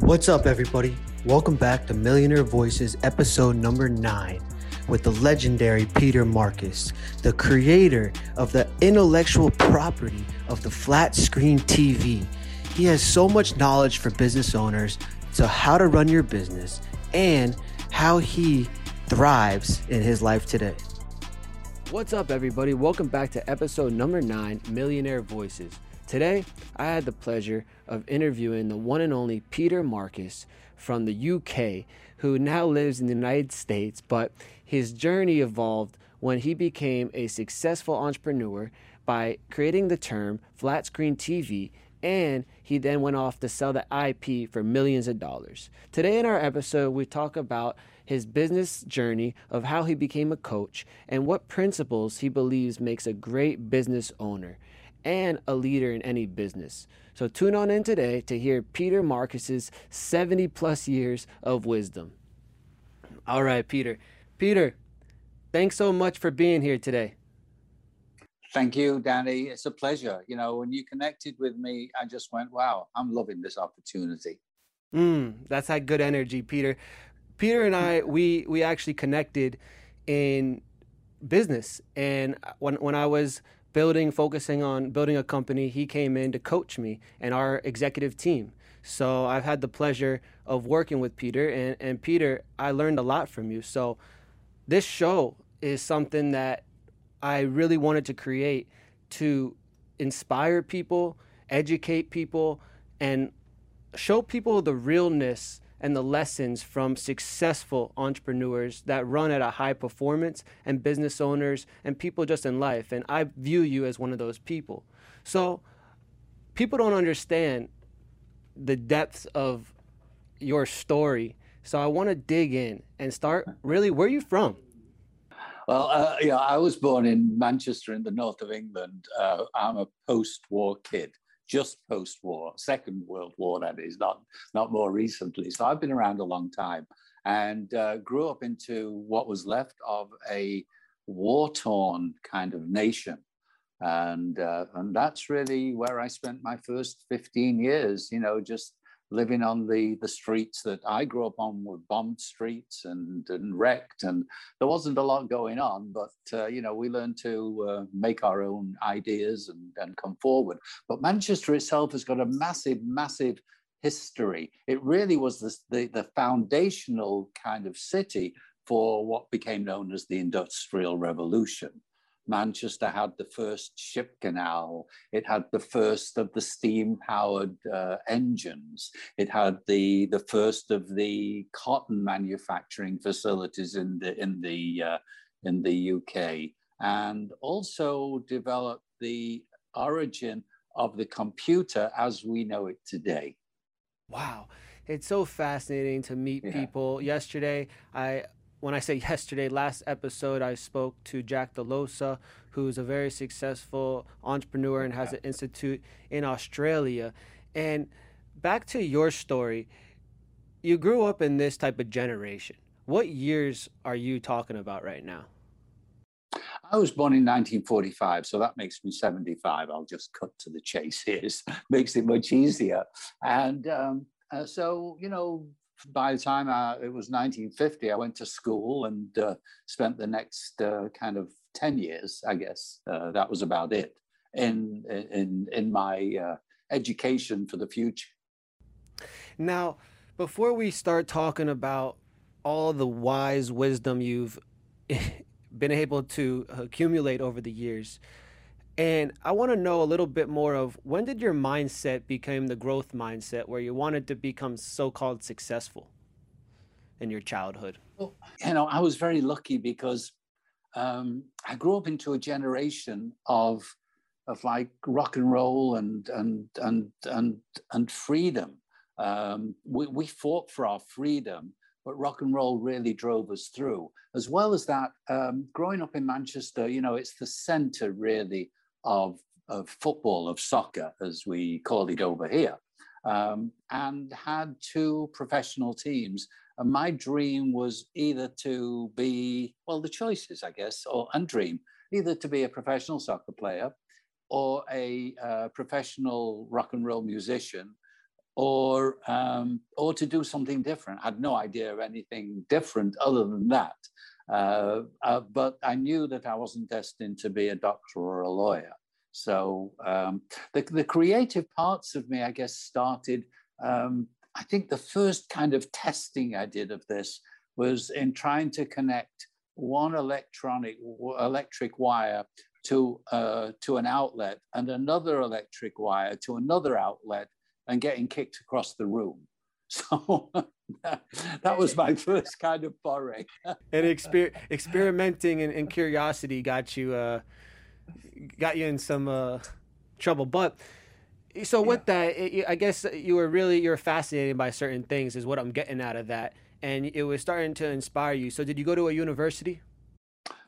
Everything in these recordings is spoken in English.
What's up, everybody? Welcome back to Millionaire Voices, episode number nine, with the legendary Peter Marcus, the creator of the intellectual property of the flat screen TV. He has so much knowledge for business owners to how to run your business and how he thrives in his life today. What's up, everybody? Welcome back to episode number nine, Millionaire Voices. Today, I had the pleasure of interviewing the one and only Peter Marcus from the UK, who now lives in the United States, but his journey evolved when he became a successful entrepreneur by creating the term flat screen TV and he then went off to sell the IP for millions of dollars. Today in our episode, we talk about his business journey of how he became a coach and what principles he believes makes a great business owner and a leader in any business. So tune on in today to hear Peter Marcus's 70 plus years of wisdom. All right, Peter. Peter, thanks so much for being here today. Thank you, Danny. It's a pleasure. You know, when you connected with me, I just went, wow, I'm loving this opportunity. Mm, that's that good energy, Peter. Peter and I, we we actually connected in business, and when when I was building, focusing on building a company, he came in to coach me and our executive team. So I've had the pleasure of working with Peter, and, and Peter, I learned a lot from you. So this show is something that I really wanted to create to inspire people, educate people, and show people the realness and the lessons from successful entrepreneurs that run at a high performance and business owners and people just in life. And I view you as one of those people. So people don't understand the depths of your story. So I want to dig in and start really where are you from? Well, uh, yeah, I was born in Manchester in the north of England. Uh, I'm a post war kid just post-war, Second World War, that is, not, not more recently. So I've been around a long time and uh, grew up into what was left of a war-torn kind of nation. And, uh, and that's really where I spent my first 15 years, you know, just living on the, the streets that I grew up on were bombed streets and, and wrecked. And there wasn't a lot going on, but, uh, you know, we learned to uh, make our own ideas and, and come forward. But Manchester itself has got a massive, massive history. It really was the, the, the foundational kind of city for what became known as the Industrial Revolution. Manchester had the first ship canal. It had the first of the steam-powered uh, engines. It had the the first of the cotton manufacturing facilities in the in the uh, in the UK, and also developed the origin of the computer as we know it today. Wow. It's so fascinating to meet yeah. people. Yesterday, I when I say yesterday, last episode, I spoke to Jack Delosa, who's a very successful entrepreneur and has an institute in Australia. And back to your story, you grew up in this type of generation. What years are you talking about right now? I was born in 1945, so that makes me 75. I'll just cut to the chase here. makes it much easier. And um, uh, so, you know, by the time I, it was 1950, I went to school and uh, spent the next uh, kind of 10 years, I guess. Uh, that was about it in, in, in my uh, education for the future. Now, before we start talking about all the wise wisdom you've been able to accumulate over the years, and I want to know a little bit more of when did your mindset become the growth mindset where you wanted to become so-called successful in your childhood? Well, you know, I was very lucky because um, I grew up into a generation of of like rock and roll and and and and and freedom. Um, we, we fought for our freedom, but rock and roll really drove us through. As well as that, um, growing up in Manchester, you know, it's the center really of, of football, of soccer, as we call it over here, um, and had two professional teams. And my dream was either to be, well, the choices, I guess, or undream, either to be a professional soccer player or a uh, professional rock and roll musician or um, or to do something different. I had no idea of anything different other than that. Uh, uh, but I knew that I wasn't destined to be a doctor or a lawyer. So um, the, the creative parts of me, I guess, started. Um, I think the first kind of testing I did of this was in trying to connect one electronic electric wire to uh, to an outlet and another electric wire to another outlet and getting kicked across the room. So that was my first kind of foray. and exper- experimenting and, and, curiosity got you uh, got you in some uh, trouble. But so with yeah. that, it, I guess you were really you're fascinated by certain things, is what I'm getting out of that, and it was starting to inspire you. So did you go to a university?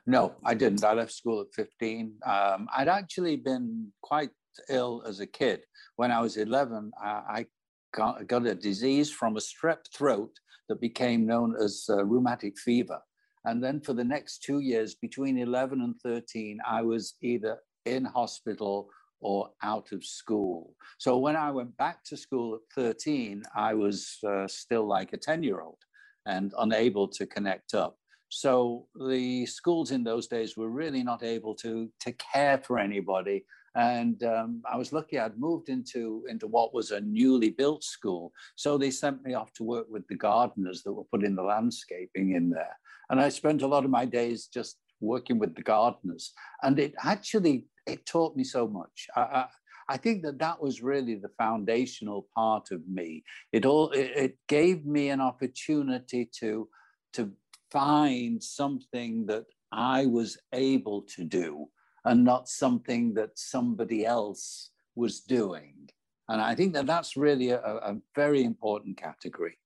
No, I didn't. I left school at 15. Um, I'd actually been quite ill as a kid. When I was 11, I, I got, got, a disease from a strep throat that became known as uh, rheumatic fever. And then for the next two years, between 11 and 13, I was either in hospital or out of school. So when I went back to school at 13, I was uh, still like a 10 year old and unable to connect up. So the schools in those days were really not able to, to care for anybody. And um, I was lucky I'd moved into, into what was a newly built school. So they sent me off to work with the gardeners that were putting the landscaping in there. And I spent a lot of my days just working with the gardeners. And it actually, it taught me so much. I, I, I think that that was really the foundational part of me. It all it, it gave me an opportunity to to find something that I was able to do and not something that somebody else was doing. And I think that that's really a, a very important category.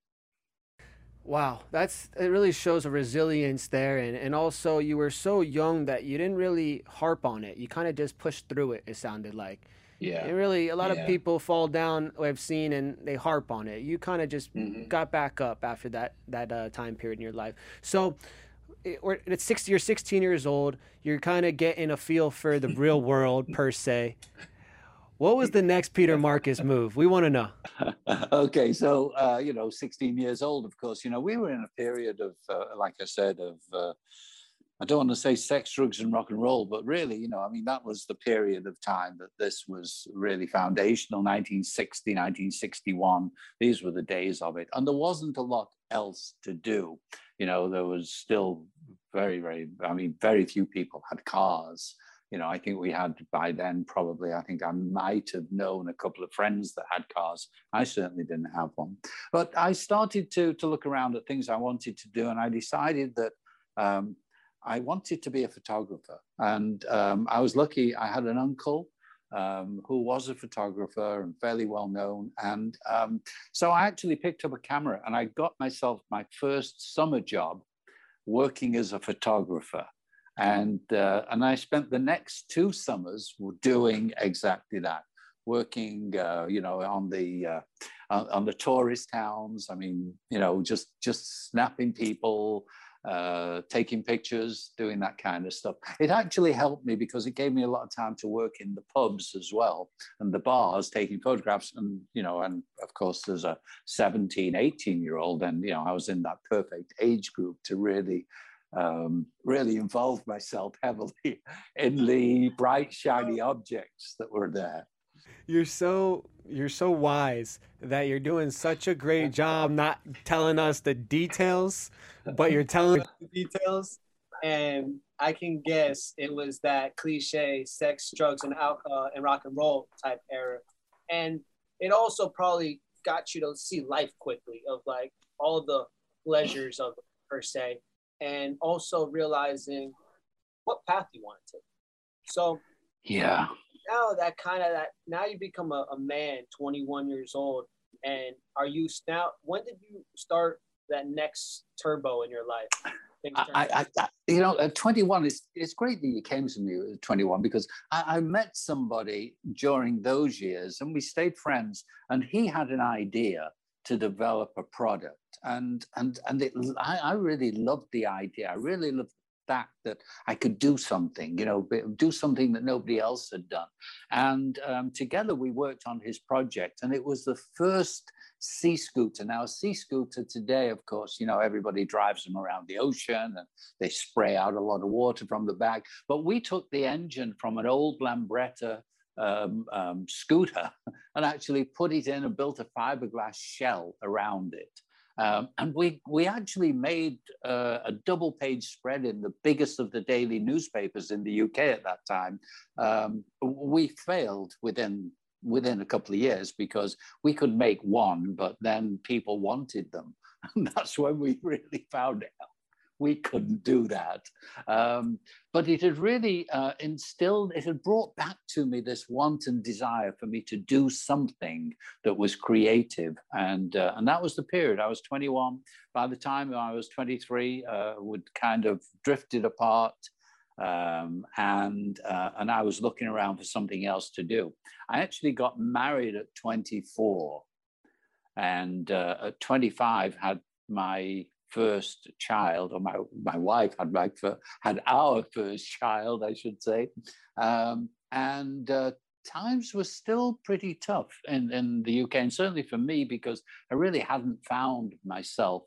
Wow, that's it really shows a resilience there and, and also you were so young that you didn't really harp on it. You kind of just pushed through it, it sounded like. Yeah. And really, a lot yeah. of people fall down. I've seen, and they harp on it. You kind of just mm-hmm. got back up after that that uh, time period in your life. So, it, it's six. You're 16 years old. You're kind of getting a feel for the real world per se. What was the next Peter Marcus move? We want to know. okay, so uh, you know, 16 years old. Of course, you know, we were in a period of, uh, like I said, of uh, I don't want to say sex, drugs, and rock and roll, but really, you know, I mean, that was the period of time that this was really foundational 1960, 1961. These were the days of it. And there wasn't a lot else to do. You know, there was still very, very, I mean, very few people had cars. You know, I think we had by then probably, I think I might have known a couple of friends that had cars. I certainly didn't have one. But I started to, to look around at things I wanted to do, and I decided that. Um, I wanted to be a photographer. And um, I was lucky, I had an uncle um, who was a photographer and fairly well known. And um, so I actually picked up a camera and I got myself my first summer job working as a photographer. And, uh, and I spent the next two summers doing exactly that working, uh, you know, on the uh, on, the tourist towns. I mean, you know, just just snapping people, uh, taking pictures, doing that kind of stuff. It actually helped me because it gave me a lot of time to work in the pubs as well and the bars, taking photographs. And, you know, and of course, as a 17, 18 year old, and, you know, I was in that perfect age group to really um, really involve myself heavily in the bright, shiny objects that were there you're so you're so wise that you're doing such a great job not telling us the details, but you're telling the details. And I can guess it was that cliche sex, drugs, and alcohol and rock and roll type era. And it also probably got you to see life quickly of like all the pleasures of per se, and also realizing what path you want to take. So yeah, now that kind of that now you become a, a man 21 years old and are you now when did you start that next turbo in your life I, I, I, you know, at 21, it's, it's great that you came to me at 21 because I, I, met somebody during those years and we stayed friends and he had an idea to develop a product. And, and, and it, I, I really loved the idea. I really loved that that I could do something, you know, do something that nobody else had done. And um, together we worked on his project, and it was the first sea scooter. Now, a sea scooter today, of course, you know, everybody drives them around the ocean and they spray out a lot of water from the back. But we took the engine from an old Lambretta um, um, scooter and actually put it in and built a fiberglass shell around it. Um, and we, we actually made uh, a double page spread in the biggest of the daily newspapers in the UK at that time. Um, we failed within, within a couple of years because we could make one, but then people wanted them. And that's when we really found out we couldn't do that. Um, but it had really uh, instilled, it had brought back to me this wanton desire for me to do something that was creative. And, uh, and that was the period. I was 21. By the time I was 23, uh, would kind of drifted apart. Um, and uh, and I was looking around for something else to do. I actually got married at 24, and uh, at 25 had my first child, or my, my wife had my had our first child, I should say, um, and uh, times were still pretty tough in, in the UK, and certainly for me because I really hadn't found myself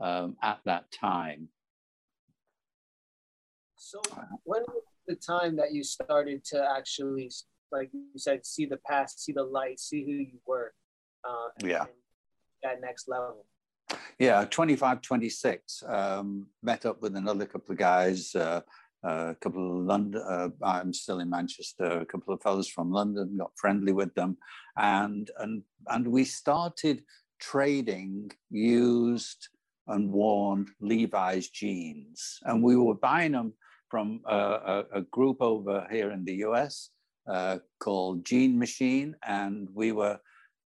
um, at that time. So, when was the time that you started to actually, like you said, see the past, see the light, see who you were? Uh, yeah. that next level. Yeah, 25, 26. Um, met up with another couple of guys, uh, a couple of London, uh, I'm still in Manchester, a couple of fellows from London, got friendly with them. And, and, and we started trading used and worn Levi's jeans. And we were buying them from a, a, a group over here in the US uh, called Jean Machine. And we were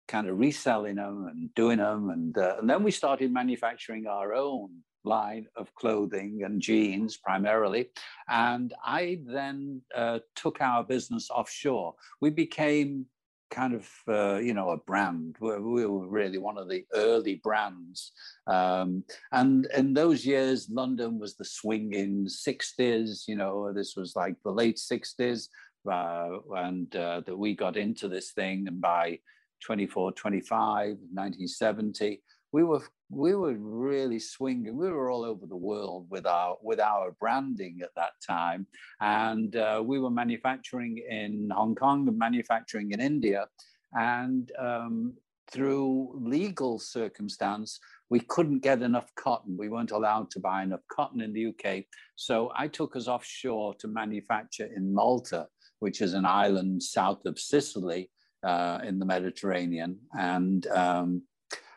kind of reselling them and doing them. And, uh, and then we started manufacturing our own line of clothing and jeans primarily. And I then uh, took our business offshore. We became kind of, uh, you know, a brand. We, we, were really one of the early brands. Um, and in those years, London was the swinging 60s, you know, this was like the late 60s. Uh, and uh, that we got into this thing. And by 24, 25, 1970. We were we were really swinging. We were all over the world with our with our branding at that time, and uh, we were manufacturing in Hong Kong and manufacturing in India, and um, through legal circumstance, we couldn't get enough cotton. We weren't allowed to buy enough cotton in the UK. So I took us offshore to manufacture in Malta, which is an island south of Sicily, uh, in the Mediterranean, and um,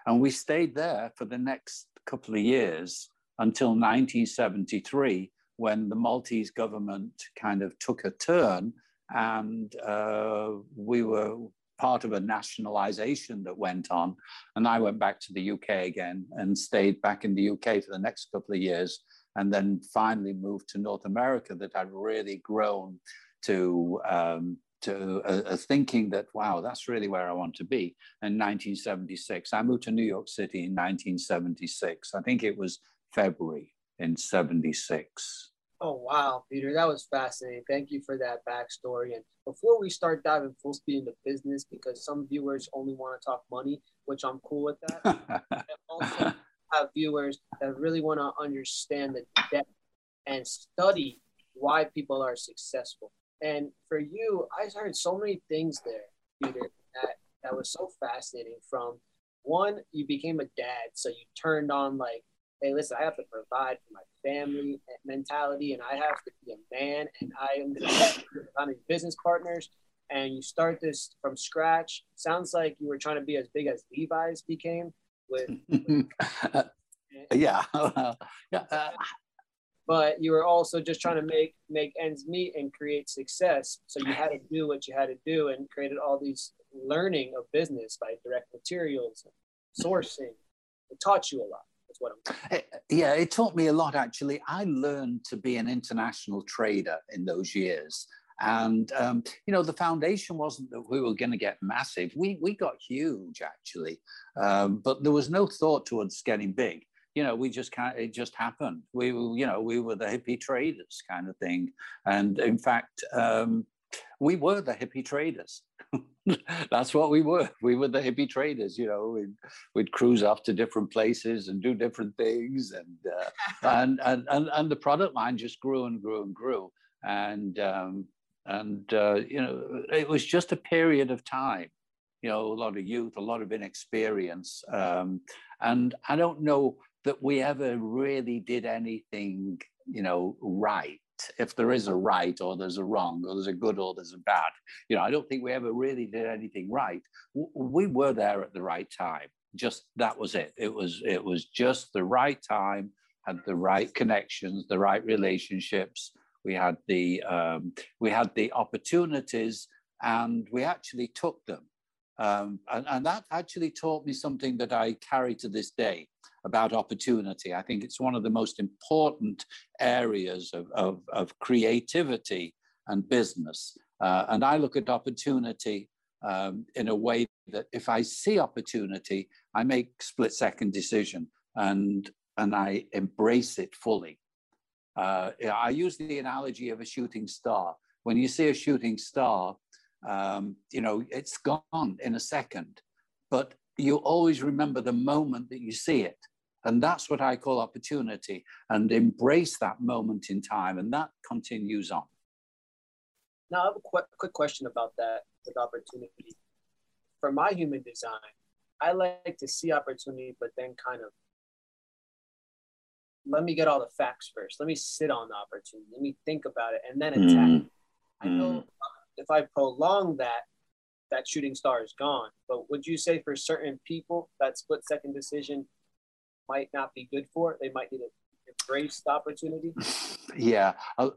and we stayed there for the next couple of years until 1973, when the Maltese government kind of took a turn, and uh, we were part of a nationalization that went on. And I went back to the UK again and stayed back in the UK for the next couple of years, and then finally moved to North America that had really grown to um, to a, a, thinking that, wow, that's really where I want to be. In 1976, I moved to New York City in 1976. I think it was February in 76. Oh, wow, Peter, that was fascinating. Thank you for that backstory. And before we start diving full speed into business, because some viewers only want to talk money, which I'm cool with that. also have viewers that really want to understand the depth and study why people are successful. And for you, I heard so many things there, Peter, that, that was so fascinating. From one, you became a dad, so you turned on like, hey, listen, I have to provide for my family mentality, and I have to be a man, and I am going to be business partners. And you start this from scratch. Sounds like you were trying to be as big as Levi's became. With, with yeah, yeah. Uh, but you were also just trying to make make ends meet and create success. So you had to do what you had to do and created all these learning of business by direct materials, sourcing. It taught you a lot. That's what I'm. Eh, yeah, it taught me a lot actually. I learned to be an international trader in those years. And um, you know, the foundation wasn't that we were going to get massive. We we got huge actually, um, but there was no thought towards getting big you know, we just kind it just happened. We, you know, we were the hippie traders kind of thing. And in fact, um, we were the hippie traders. That's what we were. We were the hippie traders. You know, we'd, we'd cruise off to different places and do different things, and uh, and, and and and the product line just grew and grew and grew. And um, and uh, you know, it was just a period of time. You know, a lot of youth, a lot of inexperience, um, and I don't know that we ever really did anything, you know, right if there is a right or there's a wrong or there's a good or there's a bad. You know, I don't think we ever really did anything right. We were there at the right time. Just that was it. It was it was just the right time, had the right connections, the right relationships. We had the um, we had the opportunities, and we actually took them. Um, and, and that actually taught me something that I carry to this day about opportunity. I think it's one of the most important areas of, of, of creativity and business. Uh, and I look at opportunity um, in a way that if I see opportunity, I make split second decision and, and I embrace it fully. Uh, I use the analogy of a shooting star. When you see a shooting star, um, you know, it's gone in a second, but you always remember the moment that you see it. And that's what I call opportunity and embrace that moment in time. And that continues on. Now, I have a qu- quick question about that with opportunity. For my human design, I like to see opportunity, but then kind of let me get all the facts first. Let me sit on the opportunity. Let me think about it and then attack. Mm. I know mm. If I prolong that, that shooting star is gone. But would you say for certain people that split second decision might not be good for. it? They might need to embrace the opportunity. Yeah. Uh,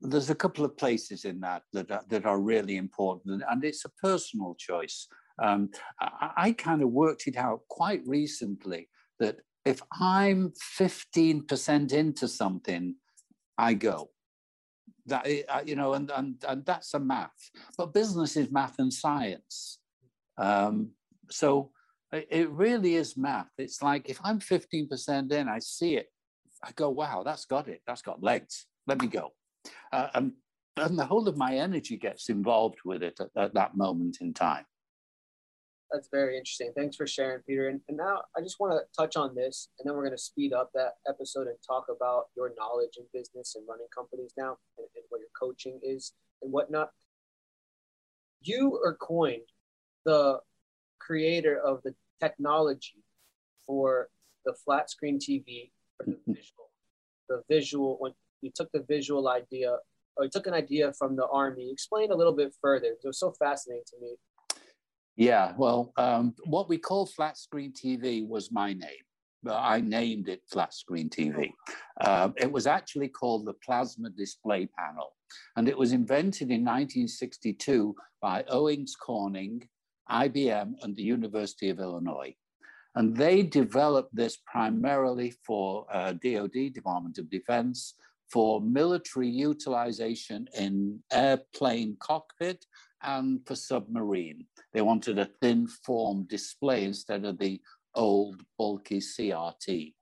there's a couple of places in that that are, that are really important, and it's a personal choice. Um, I, I kind of worked it out quite recently that if I'm 15% into something, I go. That uh, you know, and, and and that's a math. But business is math and science. Um, so it really is math. It's like if I'm 15% in, I see it, I go, wow, that's got it. That's got legs. Let me go. Uh, and, and the whole of my energy gets involved with it at, at, that moment in time. That's very interesting. Thanks for sharing, Peter. And, and now I just want to touch on this, and then we're going to speed up that episode and talk about your knowledge in business and running companies now and, and what your coaching is and whatnot. You are coined the creator of the technology for the flat screen TV for the mm-hmm. visual. The visual when you took the visual idea or you took an idea from the army. Explain a little bit further. It was so fascinating to me. Yeah, well, um, what we call flat screen TV was my name. I named it flat screen TV. Uh, it was actually called the plasma display panel, and it was invented in 1962 by Owens Corning IBM, and the University of Illinois. And they developed this primarily for uh, DoD, Department of Defense, for military utilization in airplane cockpit and for submarine. They wanted a thin form display instead of the old bulky CRT.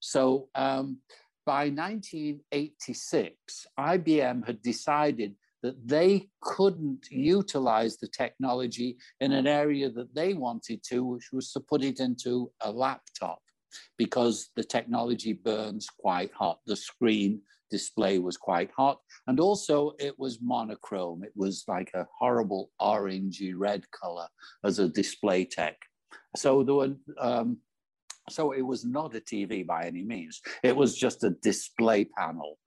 So um, by 1986, IBM had decided that they couldn't utilize the technology in an area that they wanted to, which was to put it into a laptop because the technology burns quite hot. The screen display was quite hot. And also it was monochrome. It was like a horrible orangey red color as a display tech. So there were, um, so it was not a TV by any means. It was just a display panel.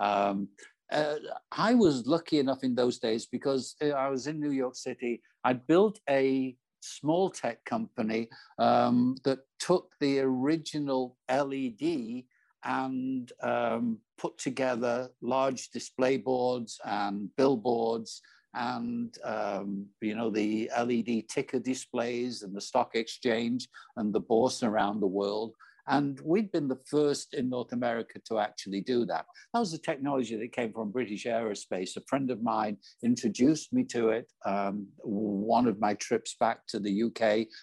Um, uh, I was lucky enough in those days because uh, I was in New York City. I built a small tech company um, that took the original LED and um, put together large display boards and billboards and um, you know the LED ticker displays and the stock exchange and the bourse around the world. And we'd been the first in North America to actually do that. That was a technology that came from British Aerospace. A friend of mine introduced me to it. Um, one of my trips back to the UK,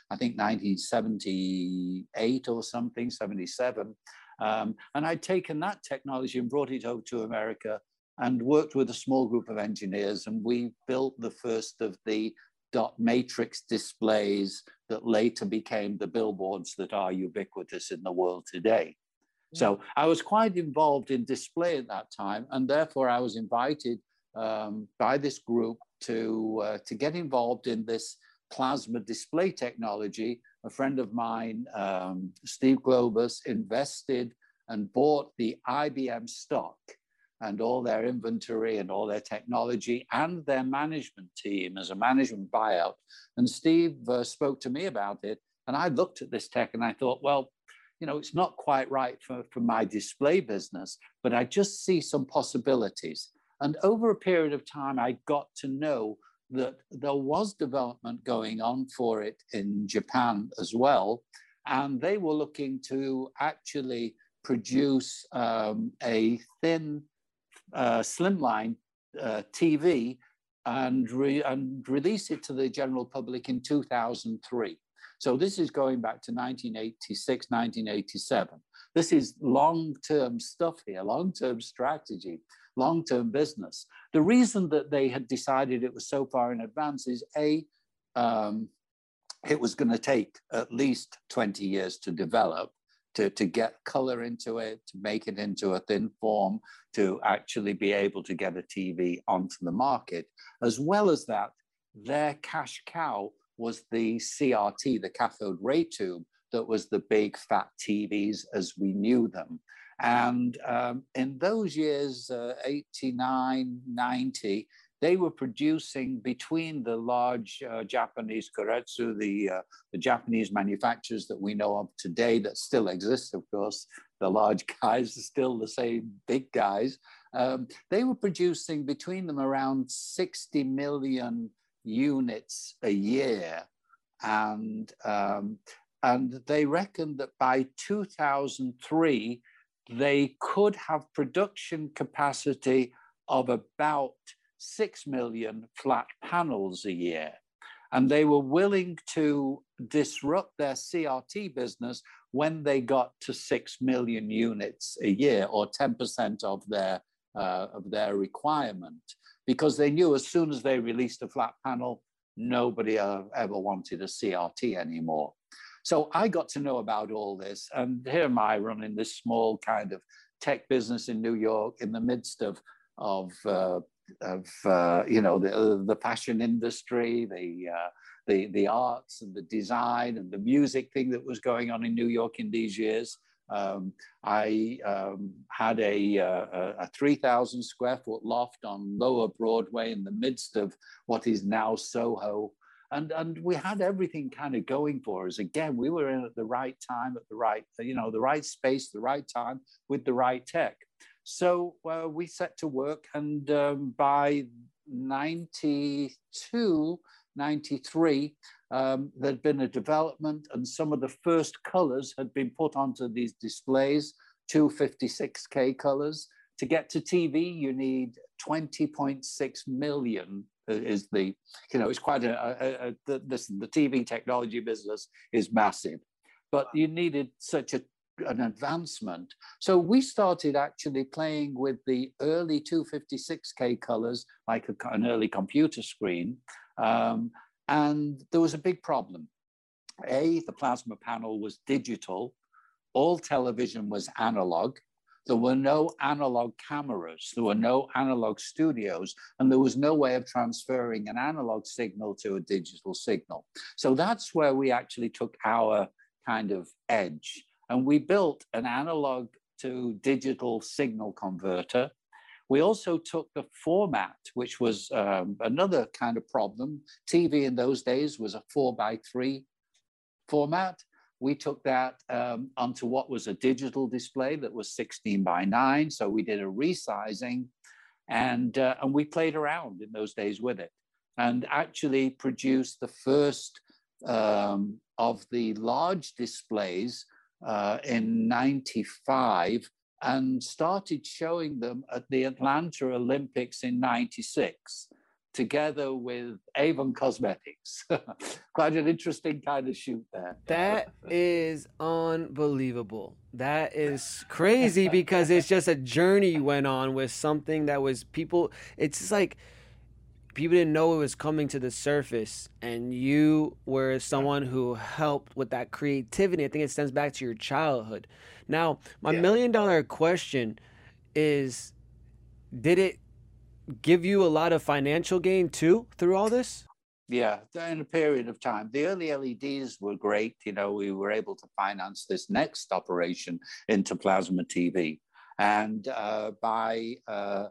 I think 1978 or something, 77. Um, and I'd taken that technology and brought it over to America and worked with a small group of engineers. And we built the first of the dot matrix displays that later became the billboards that are ubiquitous in the world today. So I was quite involved in display at that time, and therefore I was invited um, by this group to uh, to get involved in this plasma display technology. A friend of mine, um, Steve Globus, invested and bought the IBM stock and all their inventory and all their technology and their management team as a management buyout. And Steve uh, spoke to me about it. And I looked at this tech and I thought, well, you know, it's not quite right for, for my display business, but I just see some possibilities. And over a period of time, I got to know that there was development going on for it in Japan as well. And they were looking to actually produce um, a thin uh, slimline uh, TV and, re- and release it to the general public in 2003. So this is going back to 1986, 1987. This is long-term stuff here, long-term strategy, long-term business. The reason that they had decided it was so far in advance is A, um, it was going to take at least 20 years to develop to, to get color into it, to make it into a thin form, to actually be able to get a TV onto the market. As well as that, their cash cow was the CRT, the cathode ray tube, that was the big fat TVs as we knew them. And um, in those years, uh, 89, 90, they were producing between the large uh, Japanese Keiretsu, the, uh, the Japanese manufacturers that we know of today that still exist, of course, the large guys are still the same big guys. Um, they were producing between them around 60 million units a year. And, um, and they reckoned that by 2003, they could have production capacity of about 6 million flat panels a year. And they were willing to disrupt their CRT business when they got to 6 million units a year or 10% of their, uh, of their requirement, because they knew as soon as they released a flat panel, nobody ever wanted a CRT anymore. So I got to know about all this. And here am I running this small kind of tech business in New York in the midst of, of uh, of uh, you know the the fashion industry, the uh, the the arts and the design and the music thing that was going on in New York in these years. Um, I um, had a, uh, a, a 3,000 square foot loft on Lower Broadway in the midst of what is now Soho. And, and we had everything kind of going for us. Again, we were in at the right time, at the right, you know, the right space, the right time with the right tech. So uh, we set to work, and um, by 92, 93, um, there'd been a development, and some of the first colors had been put onto these displays, 256K colors. To get to TV, you need 20.6 million is the, you know, it's quite a, a, a the, the TV technology business is massive, but you needed such a an advancement. So we started actually playing with the early 256K colors, like a, an early computer screen. Um, and there was a big problem. A, the plasma panel was digital, all television was analog. There were no analog cameras, there were no analog studios, and there was no way of transferring an analog signal to a digital signal. So that's where we actually took our kind of edge. And we built an analog to digital signal converter. We also took the format, which was um, another kind of problem. TV in those days was a four by three format. We took that um, onto what was a digital display that was 16 by nine. So we did a resizing and, uh, and we played around in those days with it and actually produced the first um, of the large displays uh, in 95 and started showing them at the Atlanta Olympics in 96 together with Avon Cosmetics. Quite an interesting kind of shoot there. That is unbelievable. That is crazy because it's just a journey you went on with something that was people. It's just like people didn't know it was coming to the surface, and you were someone who helped with that creativity. I think it stems back to your childhood. Now, my yeah. million dollar question is did it give you a lot of financial gain too through all this? Yeah, in a period of time. The early LEDs were great. You know, we were able to finance this next operation into plasma TV. And uh, by uh,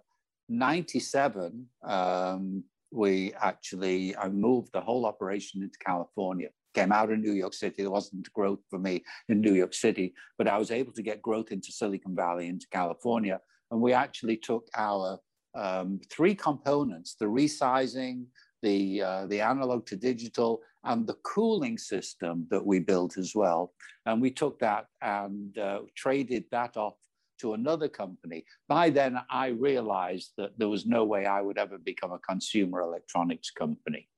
97, um, we actually, I moved the whole operation into California. Came out of New York City. There wasn't growth for me in New York City, but I was able to get growth into Silicon Valley, into California. And we actually took our um, three components, the resizing, the, uh, the analog to digital, and the cooling system that we built as well. And we took that and uh, traded that off to another company. By then, I realized that there was no way I would ever become a consumer electronics company.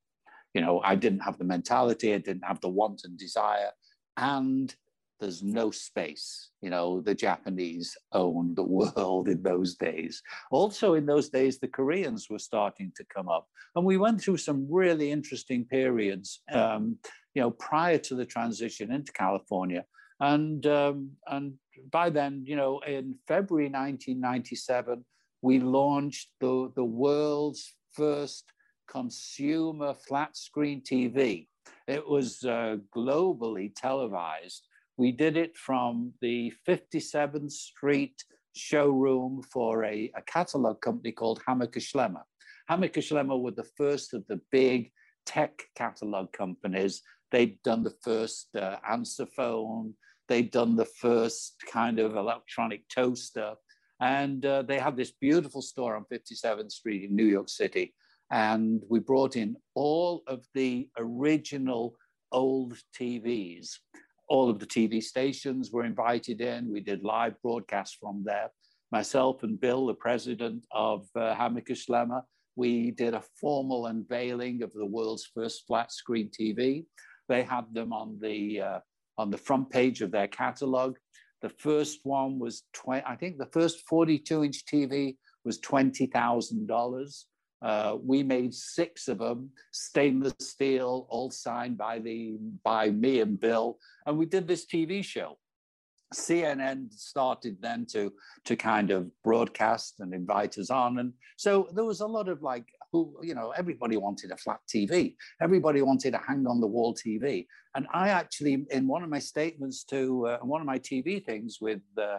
You know, I didn't have the mentality, I didn't have the want and desire, and there's no space. You know, the Japanese owned the world in those days. Also, in those days, the Koreans were starting to come up. And we went through some really interesting periods, um, you know, prior to the transition into California. And, um, and by then, you know, in February 1997, we launched the, the world's first consumer flat screen TV. It was uh, globally televised we did it from the 57th Street showroom for a, a catalog company called Hammacher Schlemmer. Hammacher Schlemmer were the first of the big tech catalog companies. They'd done the first uh, answer phone, they'd done the first kind of electronic toaster. And uh, they had this beautiful store on 57th Street in New York City. And we brought in all of the original old TVs all of the TV stations were invited in. We did live broadcasts from there. Myself and Bill, the president of uh, Schlemmer, we did a formal unveiling of the world's first flat screen TV. They had them on the uh, on the front page of their catalog. The first one was 20, I think the first 42 inch TV was $20,000. Uh, we made six of them, stainless steel, all signed by the by me and Bill, and we did this TV show. CNN started then to to kind of broadcast and invite us on, and so there was a lot of like who you know everybody wanted a flat TV, everybody wanted a hang on the wall TV, and I actually in one of my statements to uh, one of my TV things with uh,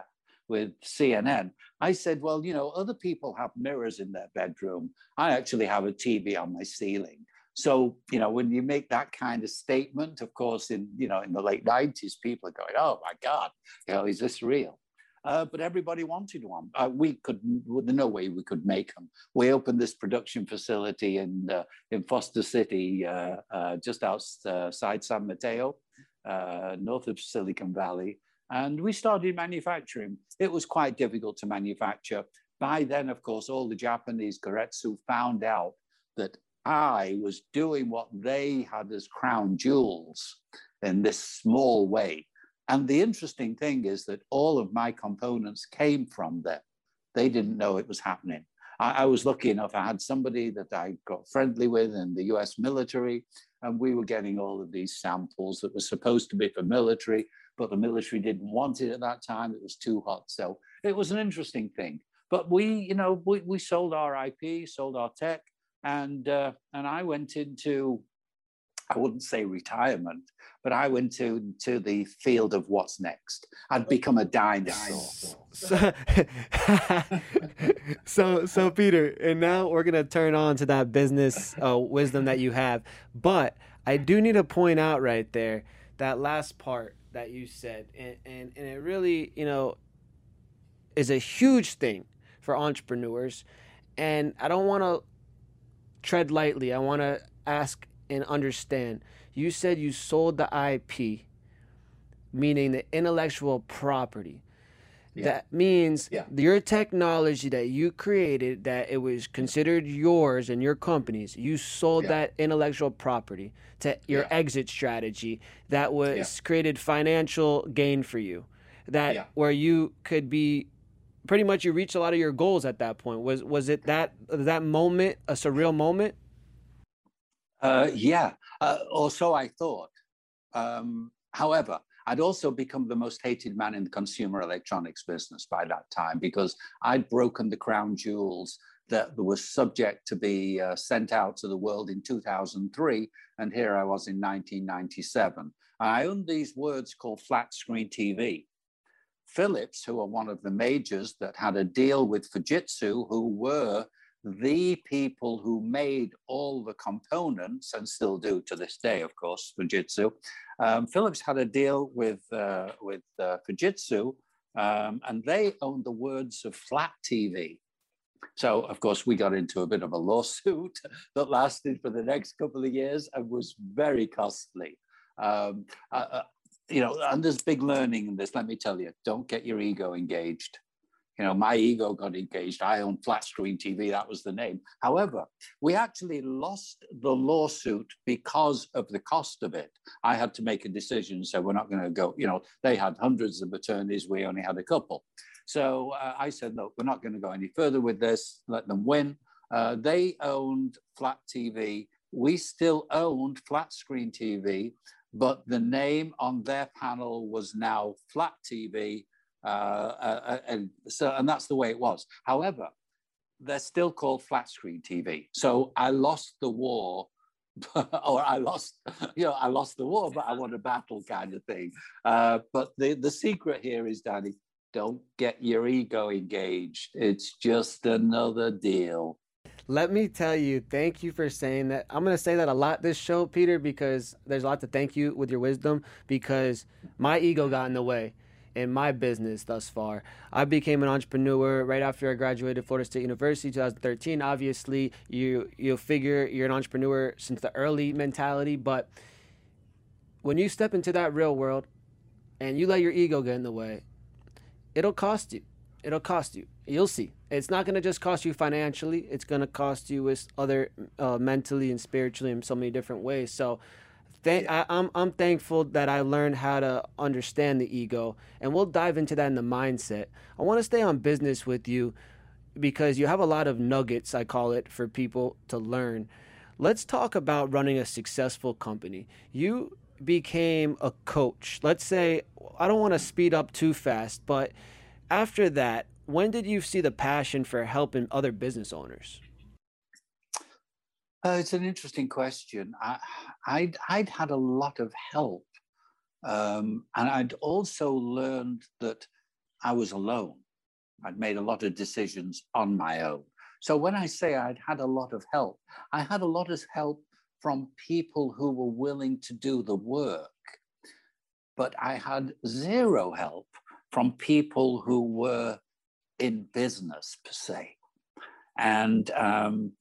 with CNN, I said, well, you know, other people have mirrors in their bedroom. I actually have a TV on my ceiling. So, you know, when you make that kind of statement, of course, in, you know, in the late 90s, people are going, oh my God, you know, is this real? Uh, but everybody wanted one. Uh, we could, no way we could make them. We opened this production facility in uh, in Foster City, uh, uh, just outside San Mateo, uh, north of Silicon Valley, and we started manufacturing. It was quite difficult to manufacture. By then, of course, all the Japanese Keiretsu found out that I was doing what they had as crown jewels in this small way. And the interesting thing is that all of my components came from them. They didn't know it was happening. I, I was lucky enough, I had somebody that I got friendly with in the US military, and we were getting all of these samples that were supposed to be for military but the military didn't want it at that time. It was too hot. So it was an interesting thing. But we, you know, we, we sold our IP, sold our tech, and uh, and I went into, I wouldn't say retirement, but I went to to the field of what's next. I'd become a dinosaur. So, so, so Peter, and now we're gonna turn on to that business uh, wisdom that you have. But I do need to point out right there that last part that you said, and, and, and it really, you know, is a huge thing for entrepreneurs. And I don't want to tread lightly. I want to ask and understand. You said you sold the IP. meaning the intellectual property. Yeah. That means yeah. your technology that you created, that it was considered yours and your company's, you sold yeah. that intellectual property to your exit strategy that was created financial gain for you. That where you could be pretty much you reached a lot of your goals at that point. Was was it that that moment a surreal moment? Uh, yeah, uh, or so I thought. Um, however, I'd also become the most hated man in the consumer electronics business by that time because I'd broken the crown jewels that were subject to be uh, sent out to the world in 2003. And here I was in 1997. I owned these words called flat screen TV. Philips, who are one of the majors that had a deal with Fujitsu, who were the people who made all the components and still do to this day, of course, Fujitsu. Um, Philips had a deal with, uh, with uh, Fujitsu, um, and they owned the words of flat TV. So, of course, we got into a bit of a lawsuit that lasted for the next couple of years and was very costly. Um, uh, uh you know, and there's big learning in this. Let me tell you, don't get your ego engaged. You know, my ego got engaged. I own flat screen TV. That was the name. However, we actually lost the lawsuit because of the cost of it. I had to make a decision. So we're not going to go, you know, they had hundreds of attorneys. We only had a couple. So uh, I said, look, we're not going to go any further with this. Let them win. Uh, they owned flat TV. We still owned flat screen TV, but the name on their panel was now Flat TV uh, uh, uh, and so, and that's the way it was. However, they're still called flat screen TV. So I lost the war, or I lost, you know, I lost the war, but I won a battle kind of thing. Uh, but the, the secret here is, Danny, don't get your ego engaged. It's just another deal. Let me tell you, thank you for saying that. I'm going to say that a lot this show, Peter, because there's a lot to thank you with your wisdom because my ego got in the way in my business thus far. I became an entrepreneur right after I graduated Florida State University 2013. Obviously, you you figure you're an entrepreneur since the early mentality, but when you step into that real world and you let your ego get in the way, it'll cost you. It'll cost you. You'll see. It's not going to just cost you financially. It's going to cost you with other uh, mentally and spiritually in so many different ways. So Thank, I, I'm I'm thankful that I learned how to understand the ego, and we'll dive into that in the mindset. I want to stay on business with you because you have a lot of nuggets, I call it, for people to learn. Let's talk about running a successful company. You became a coach. Let's say I don't want to speed up too fast, but after that, when did you see the passion for helping other business owners? Uh, it's an interesting question. I, I'd, I'd had a lot of help. Um, and I'd also learned that I was alone. I'd made a lot of decisions on my own. So when I say I'd had a lot of help, I had a lot of help from people who were willing to do the work. But I had zero help from people who were in business per se. And um,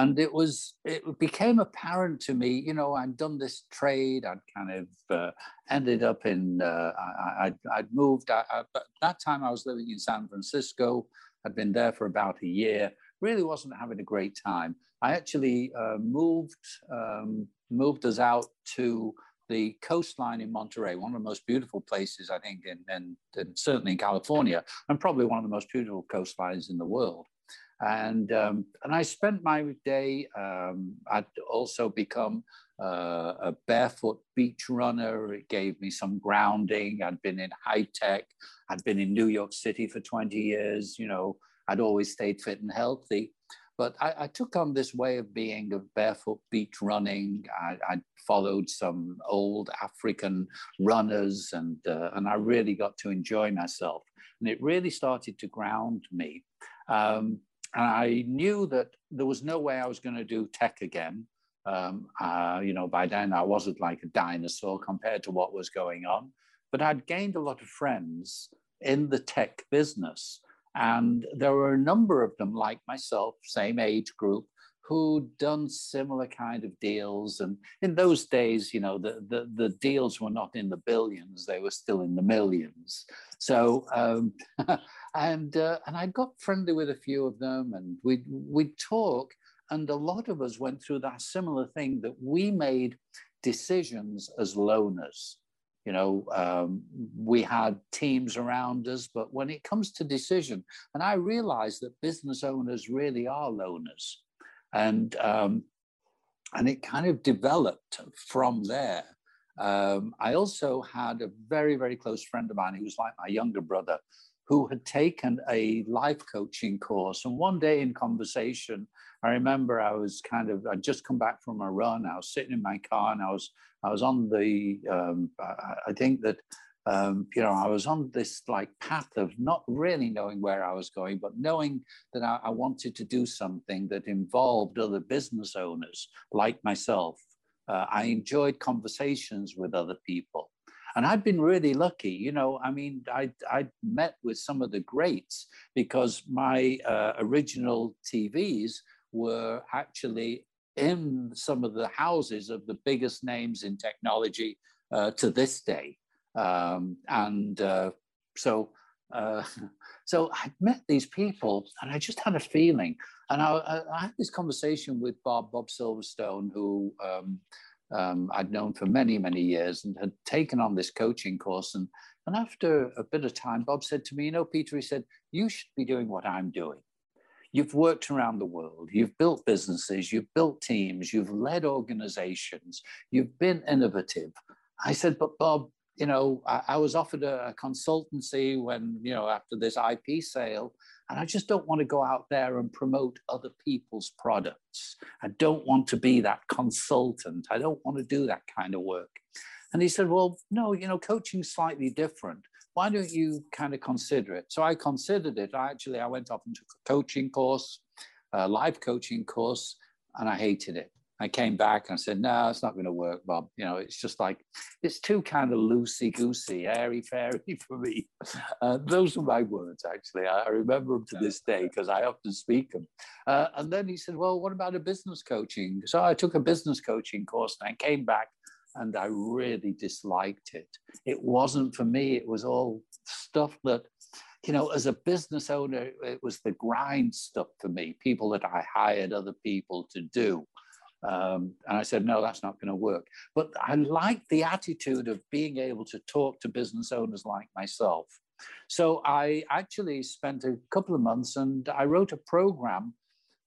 and it was it became apparent to me you know i'd done this trade i'd kind of uh, ended up in uh, I, would I'd moved I, I, at that time i was living in san francisco. I'd been there for about a year. Really wasn't having a great time. I actually uh, moved um, moved us out to the coastline in Monterey, one of the most beautiful places, I think, in, in, in, certainly in California, and probably one of the most beautiful coastlines in the world and um, and I spent my day. Um, I'd also become uh, a barefoot beach runner. It gave me some grounding. I'd been in high tech. I'd been in New York City for 20 years. You know, I'd always stayed fit and healthy. But I, I took on this way of being of barefoot beach running. I, I followed some old African runners, and uh, and I really got to enjoy myself. And it really started to ground me. Um, I knew that there was no way I was going to do tech again. Um, uh, you know, by then I wasn't like a dinosaur compared to what was going on, but I'd gained a lot of friends in the tech business. And there were a number of them, like myself, same age group, who'd done similar kind of deals. And in those days, you know, the, the, the deals were not in the billions, they were still in the millions. So, um, and, uh, and I got friendly with a few of them and we'd, we'd talk. And a lot of us went through that similar thing that we made decisions as loners. You know, um, we had teams around us, but when it comes to decision, and I realized that business owners really are loners and um, and it kind of developed from there. Um, I also had a very very close friend of mine who was like my younger brother, who had taken a life coaching course. And one day in conversation, I remember I was kind of I'd just come back from a run. I was sitting in my car and I was I was on the um, I, I think that um, you know, I was on this like path of not really knowing where I was going, but knowing that I, I, wanted to do something that involved other business owners like myself. Uh, I enjoyed conversations with other people. And I'd been really lucky, you know. I mean, I I met with some of the greats because my uh, original TVs were actually in some of the houses of the biggest names in technology uh, to this day. Um, and uh, so, uh, so I met these people, and I just had a feeling. And I, I had this conversation with Bob Bob Silverstone, who um, um, I'd known for many many years, and had taken on this coaching course. And and after a bit of time, Bob said to me, "You know, Peter," he said, "you should be doing what I'm doing." You've worked around the world, you've built businesses, you've built teams, you've led organizations, you've been innovative. I said, but Bob, you know, I, I was offered a, a, consultancy when, you know, after this IP sale, and I just don't want to go out there and promote other people's products. I don't want to be that consultant. I don't want to do that kind of work. And he said, Well, no, you know, coaching's slightly different. Why don't you kind of consider it? So I considered it. I actually I went off and took a coaching course, a live coaching course, and I hated it. I came back and I said, no, it's not going to work, Bob. You know, it's just like, it's too kind of loosey goosey, airy fairy for me. Uh, those were my words, actually. I, remember them to this day because I often speak them. Uh, and then he said, well, what about a business coaching? So I took a business coaching course and I came back and I really disliked it. It wasn't for me, it was all stuff that, you know, as a business owner, it was the grind stuff for me, people that I hired other people to do. Um, and I said, no, that's not going to work. But I like the attitude of being able to talk to business owners like myself. So I actually spent a couple of months and I wrote a program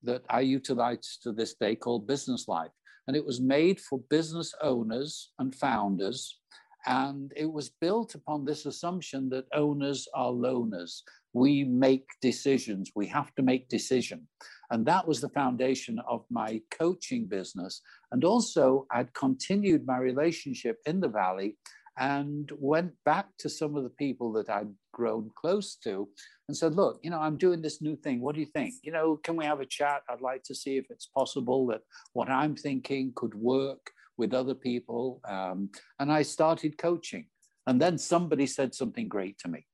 that I utilize to this day called Business Life. And it was made for business owners and founders. And it was built upon this assumption that owners are loners. We make decisions, we have to make decision. And that was the foundation of my coaching business. And also, I'd continued my relationship in the Valley and went back to some of the people that I'd grown close to and said, Look, you know, I'm doing this new thing. What do you think? You know, can we have a chat? I'd like to see if it's possible that what I'm thinking could work with other people. Um, and I started coaching. And then somebody said something great to me.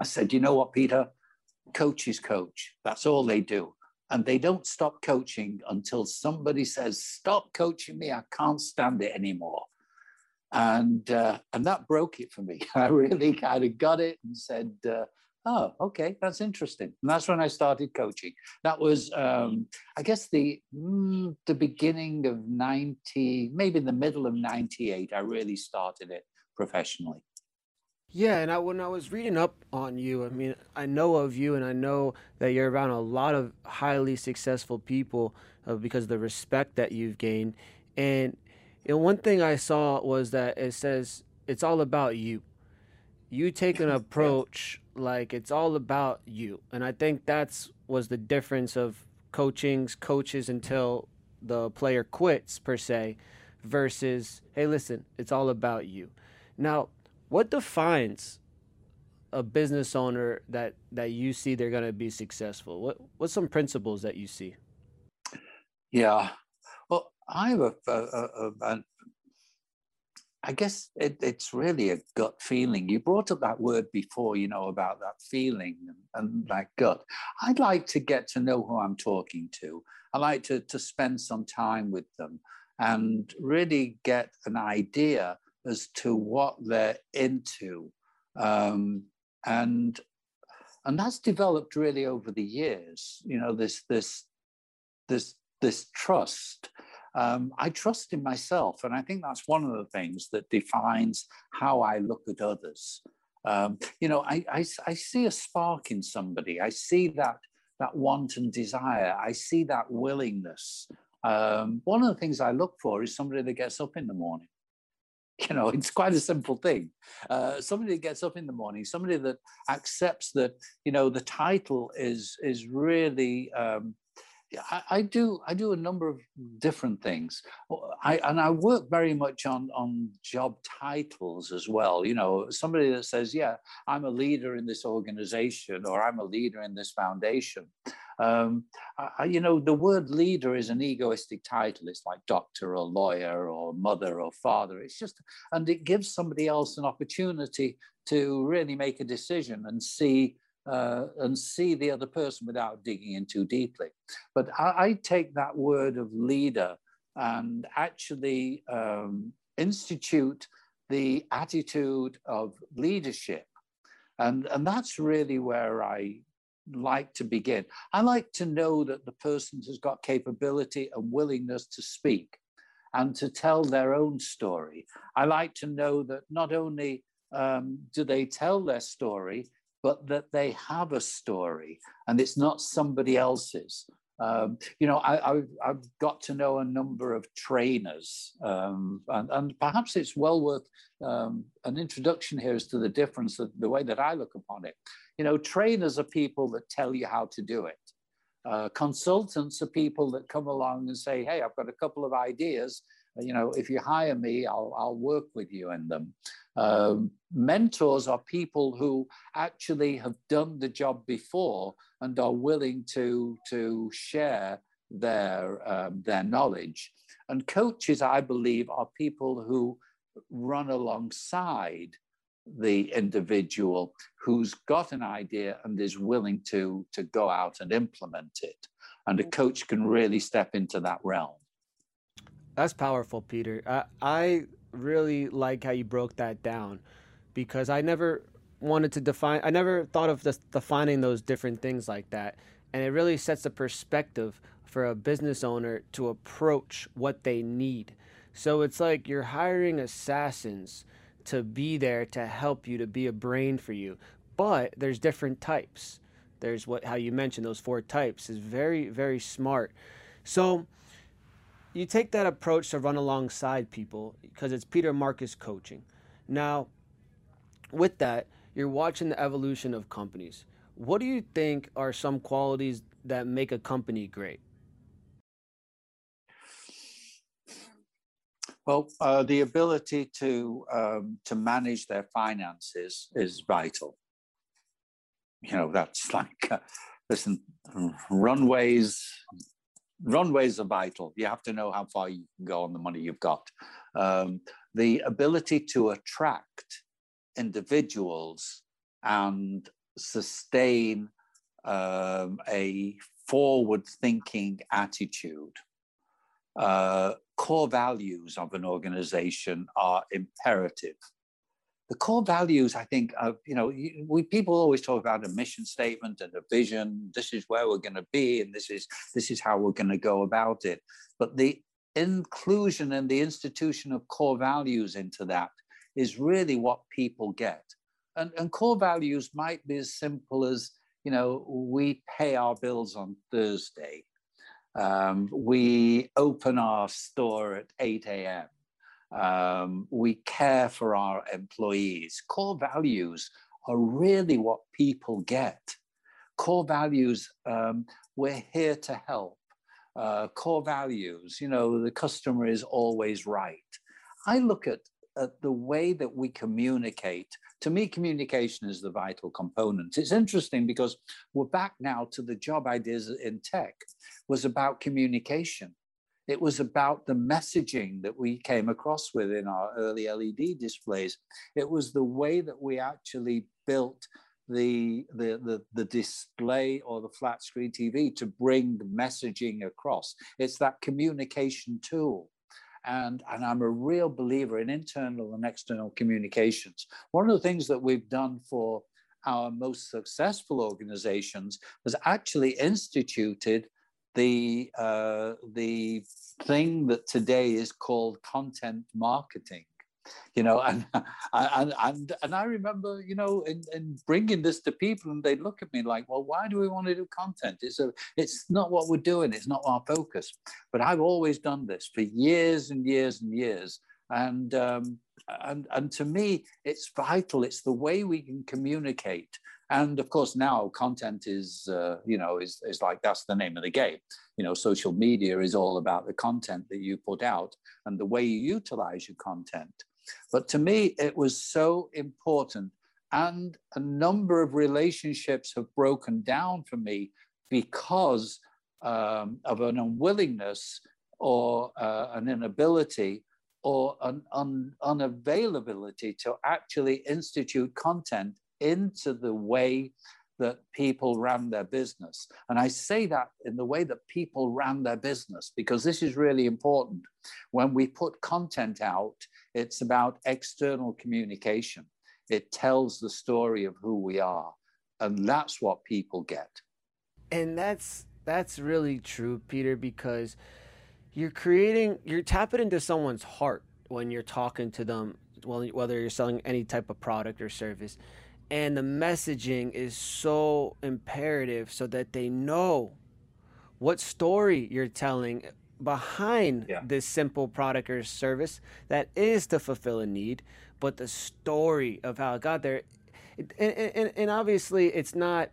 I said, You know what, Peter? Coaches coach. That's all they do and they don't stop coaching until somebody says, "Stop coaching me! I can't stand it anymore." And uh, and that broke it for me. I really kind of got it and said, uh, "Oh, okay, that's interesting." And that's when I started coaching. That was, um, I guess, the mm, the beginning of ninety, maybe the middle of ninety eight. I really started it professionally. Yeah, and I, when I was reading up on you, I mean, I know of you, and I know that you're around a lot of highly successful people uh, because of the respect that you've gained. And know, one thing I saw was that it says it's all about you. You take an approach like it's all about you, and I think that's was the difference of coaching's coaches until the player quits per se, versus hey, listen, it's all about you. Now what defines a business owner that that you see they're going to be successful? What what's some principles that you see? Yeah, well, I have a, I guess it, it's really a gut feeling. You brought up that word before, you know, about that feeling and, and, that gut. I'd like to get to know who I'm talking to. I like to, to spend some time with them and really get an idea as to what they're into. Um, and and that's developed really over the years. You know, this this this this trust um, I trust in myself. And I think that's one of the things that defines how I look at others. Um, you know, I, I, I, see a spark in somebody. I see that, that want and desire. I see that willingness. Um, one of the things I look for is somebody that gets up in the morning. You know, it's quite a simple thing. Uh, somebody that gets up in the morning, somebody that accepts that, you know, the title is is really um, I, I, do I do a number of different things. I, and I work very much on on job titles as well. You know, somebody that says, "Yeah, I'm a leader in this organization," or "I'm a leader in this foundation." Um, I, you know, the word leader is an egoistic title. It's like doctor or lawyer or mother or father. It's just, and it gives somebody else an opportunity to really make a decision and see uh, and see the other person without digging in too deeply. But I, I take that word of leader and actually um, institute the attitude of leadership. And, and that's really where I like to begin. I like to know that the person has got capability and willingness to speak and to tell their own story. I like to know that not only um, do they tell their story, but that they have a story and it's not somebody else's. Um, you know, I, have got to know a number of trainers, um, and, and, perhaps it's well worth um, an introduction here as to the difference of the way that I look upon it. You know, trainers are people that tell you how to do it. Uh, consultants are people that come along and say, "Hey, I've got a couple of ideas. You know, if you hire me, I'll, I'll work with you in them." Um, mentors are people who actually have done the job before and are willing to, to share their, um, their knowledge. And coaches, I believe, are people who run alongside the individual who's got an idea and is willing to, to go out and implement it. And a coach can really step into that realm. That's powerful, Peter. I, I really like how you broke that down because I never wanted to define, I never thought of defining those different things like that. And it really sets a perspective for a business owner to approach what they need. So it's like you're hiring assassins to be there to help you, to be a brain for you. But there's different types. There's what how you mentioned those four types is very very smart. So you take that approach to run alongside people because it's Peter Marcus coaching. Now, with that, you're watching the evolution of companies. What do you think are some qualities that make a company great? Well, uh, the ability to um, to manage their finances is vital. You know, that's like, uh, listen, runways, runways are vital. You have to know how far you can go on the money you've got. Um, the ability to attract individuals and sustain um, a forward thinking attitude. Uh, core values of an organization are imperative the core values, I think, of, you know, we people always talk about a mission statement and a vision. This is where we're going to be, and this is this is how we're going to go about it. But the inclusion and the institution of core values into that is really what people get. And, and core values might be as simple as, you know, we pay our bills on Thursday. Um, we open our store at 8 a.m. Um, we care for our employees. Core values are really what people get. Core values, um, we're here to help. Uh, core values, you know, the customer is always right. I look at, at the way that we communicate. To me, communication is the vital component. It's interesting because we're back now to the job ideas in tech was about communication It was about the messaging that we came across with in our early LED displays. It was the way that we actually built the, the, the, the display or the flat screen TV to bring messaging across. It's that communication tool. And, and I'm a real believer in internal and external communications. One of the things that we've done for our most successful organizations was actually instituted the uh, the thing that today is called content marketing you know and and and, and i remember you know in, in bringing this to people and they look at me like well why do we want to do content? It's a it's not what we're doing. It's not our focus. But i've always done this for years and years and years. And um, and and to me it's vital. It's the way we can communicate and of course now content is uh, you know is, is like that's the name of the game. You know social media is all about the content that you put out and the way you utilize your content. But to me it was so important. And a number of relationships have broken down for me because um, of an unwillingness or uh, an inability or an un- unavailability to actually institute content into the way that people ran their business. And I say that in the way that people ran their business, because this is really important. When we put content out, it's about external communication. It tells the story of who we are. And that's what people get. And that's that's really true, Peter, because you're creating you're tapping into someone's heart when you're talking to them, whether you're selling any type of product or service and the messaging is so imperative so that they know what story you're telling behind yeah. this simple product or service that is to fulfill a need but the story of how it got there and, and, and obviously it's not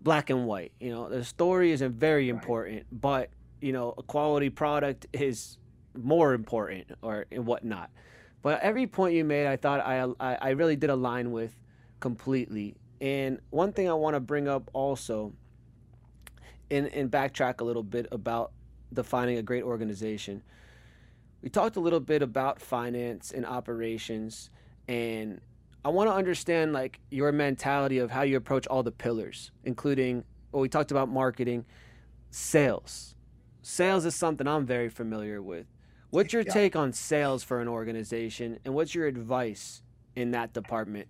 black and white you know the story is very important right. but you know a quality product is more important or whatnot but every point you made i thought i i, I really did align with completely. And one thing I want to bring up also, and, and backtrack a little bit about defining a great organization. We talked a little bit about finance and operations, and I want to understand like your mentality of how you approach all the pillars, including well, we talked about marketing, sales. Sales is something I'm very familiar with. What's your yeah. take on sales for an organization, and what's your advice in that department?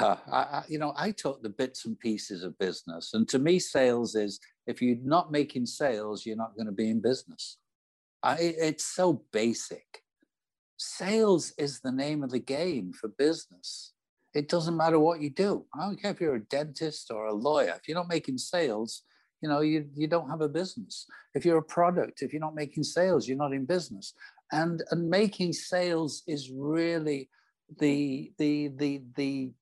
I, I, you know, I took the bits and pieces of business, and to me, sales is if you're not making sales, you're not going to be in business. I, it's so basic. Sales is the name of the game for business. It doesn't matter what you do. I don't care if you're a dentist or a lawyer. If you're not making sales, you know, you, you don't have a business. If you're a product, if you're not making sales, you're not in business. And, and making sales is really the the the the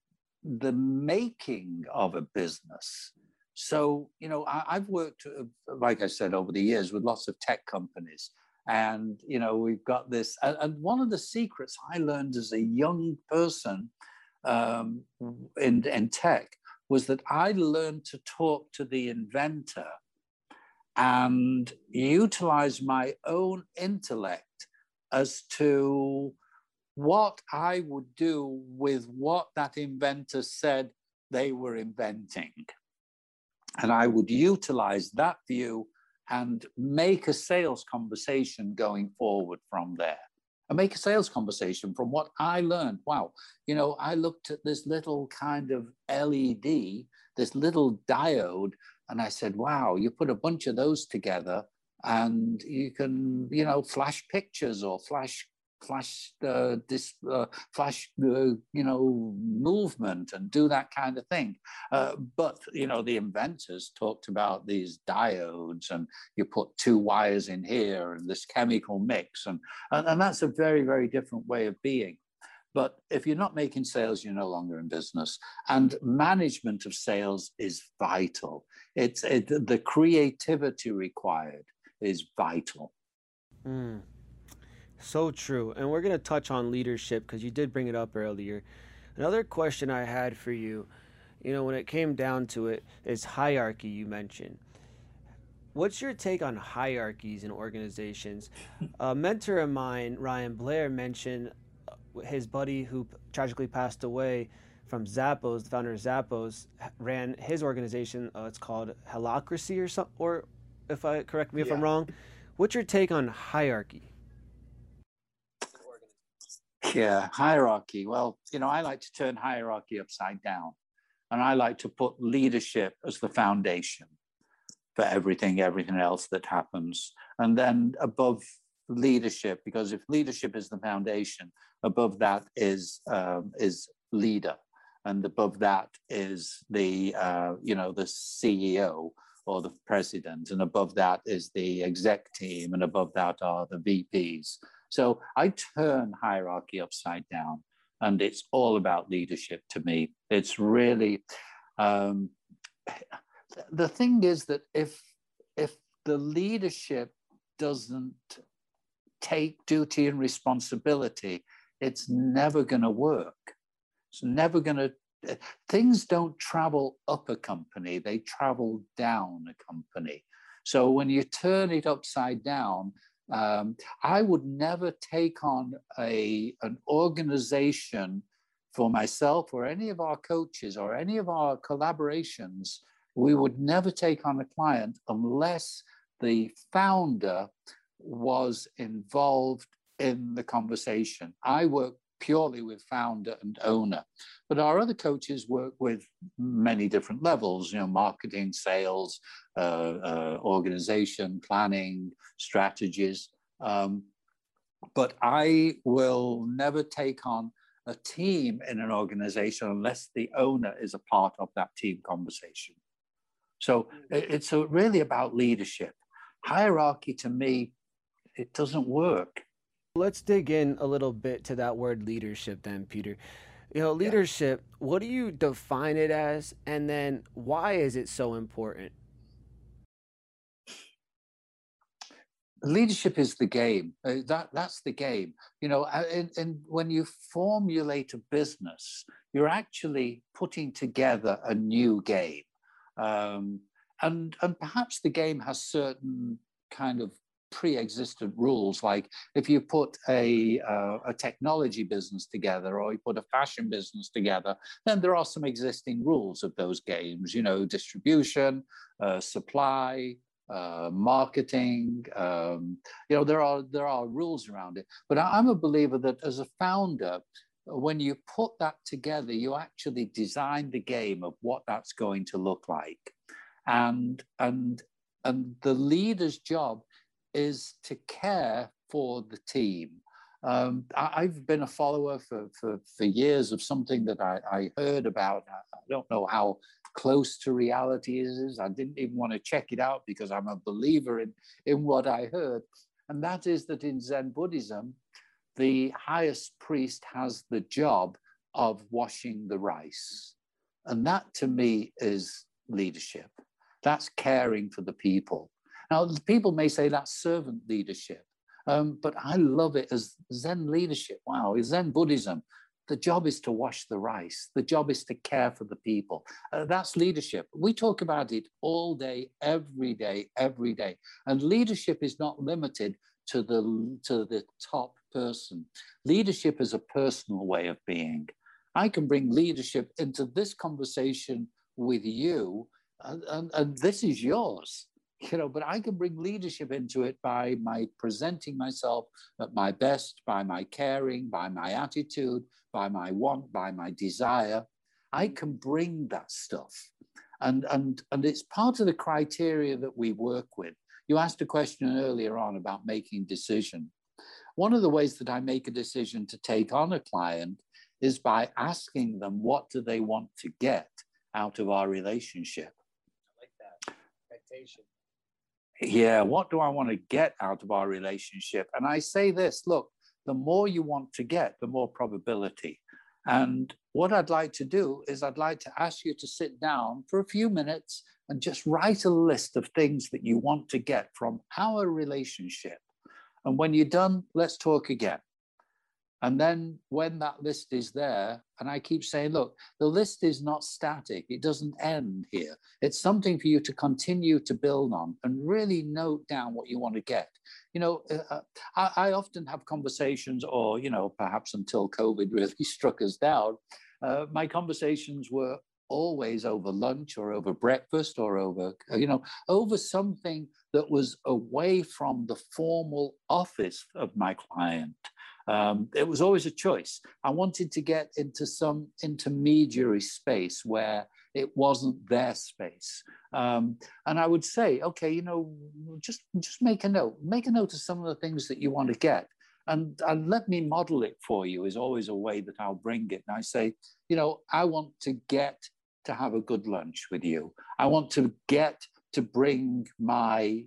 the making of a business. So you know, I, have worked, uh, like I said, over the years with lots of tech companies, and you know, we've got this. And, and one of the secrets I learned as a young person um, in in tech was that I learned to talk to the inventor and utilize my own intellect as to what I would do with what that inventor said they were inventing. And I would utilize that view and make a sales conversation going forward from there. And make a sales conversation from what I learned. Wow, you know, I looked at this little kind of LED, this little diode, and I said, wow, you put a bunch of those together and you can, you know, flash pictures or flash flash uh, this uh, flash uh, you know movement and do that kind of thing. Uh, but you know the inventors talked about these diodes and you put two wires in here and this chemical mix and, and and that's a very very different way of being. But if you're not making sales you're no longer in business. And management of sales is vital. It's it, the creativity required is vital. Mm. So true. And we're going to touch on leadership because you did bring it up earlier. Another question I had for you, you know, when it came down to it, is hierarchy you mentioned. what's your take on hierarchies in organizations? A mentor of mine, Ryan Blair, mentioned uh, his buddy who tragically passed away from Zappos, the founder of Zappos, ran his organization. Uh, it's called Holacracy or something, or if I correct me if yeah. I'm wrong. What's your take on hierarchy? Yeah, hierarchy. Well, you know, I like to turn hierarchy upside down, and I like to put leadership as the foundation for everything, everything else that happens. And then above leadership, because if leadership is the foundation, above that is um, is leader, and above that is the uh, you know the CEO or the president, and above that is the exec team, and above that are the VPs. So I turn hierarchy upside down, and it's all about leadership to me. It's really um, the thing is that if if the leadership doesn't take duty and responsibility, it's never going to work. It's never going to. Things don't travel up a company; they travel down a company. So when you turn it upside down, um, I would never take on a an organization for myself or any of our coaches or any of our collaborations we would never take on a client unless the founder was involved in the conversation. I work purely with founder and owner, but our other coaches work with many different levels, you know, marketing, sales, uh, uh, organization, planning, strategies. Um, but I will never take on a team in an organization unless the owner is a part of that team conversation. So it's really about leadership. Hierarchy to me, it doesn't work. Let's dig in a little bit to that word leadership then, Peter. You know, leadership, yeah. what do you define it as? And then why is it so important? leadership is the game uh, that that's the game you know and, and, when you formulate a business you're actually putting together a new game um, and, and perhaps the game has certain kind of pre-existent rules like if you put a, uh, a technology business together or you put a fashion business together then there are some existing rules of those games you know distribution uh, supply uh, marketing um, you know there are there are rules around it but i'm a believer that as a founder when you put that together, you actually design the game of what that's going to look like. And, and, and the leader's job is to care for the team. Um, I, have been a follower for, for, for years of something that I, I heard about. I don't know how close to reality it is. I didn't even want to check it out because I'm a believer in, in what I heard. And that is that in Zen Buddhism, the highest priest has the job of washing the rice. And that to me is leadership. That's caring for the people. Now, people may say that's servant leadership, um, but I love it as Zen leadership. Wow, Zen Buddhism. The job is to wash the rice. The job is to care for the people. Uh, that's leadership. We talk about it all day, every day, every day. And leadership is not limited to the to the top person. Leadership is a personal way of being. I can bring leadership into this conversation with you, and, and, and this is yours. You know, but I can bring leadership into it by my presenting myself at my best, by my caring, by my attitude, by my want, by my desire. I can bring that stuff. And, and, and it's part of the criteria that we work with. You asked a question earlier on about making decision. One of the ways that I make a decision to take on a client is by asking them what do they want to get out of our relationship. I like that expectation. Yeah, what do I want to get out of our relationship? And I say this look, the more you want to get, the more probability. And what I'd like to do is, I'd like to ask you to sit down for a few minutes and just write a list of things that you want to get from our relationship. And when you're done, let's talk again. And then when that list is there, and I keep saying, look, the list is not static, it doesn't end here. It's something for you to continue to build on and really note down what you want to get. You know, uh, uh I, I, often have conversations, or, you know, perhaps until COVID really struck us down, uh, my conversations were always over lunch or over breakfast or over, you know, over something that was away from the formal office of my client. Um, it was always a choice. I wanted to get into some intermediary space where it wasn't their space. Um, and I would say, okay, you know, just just make a note, make a note of some of the things that you want to get. And, and let me model it for you is always a way that I'll bring it. And I say, you know, I want to get to have a good lunch with you. I want to get to bring my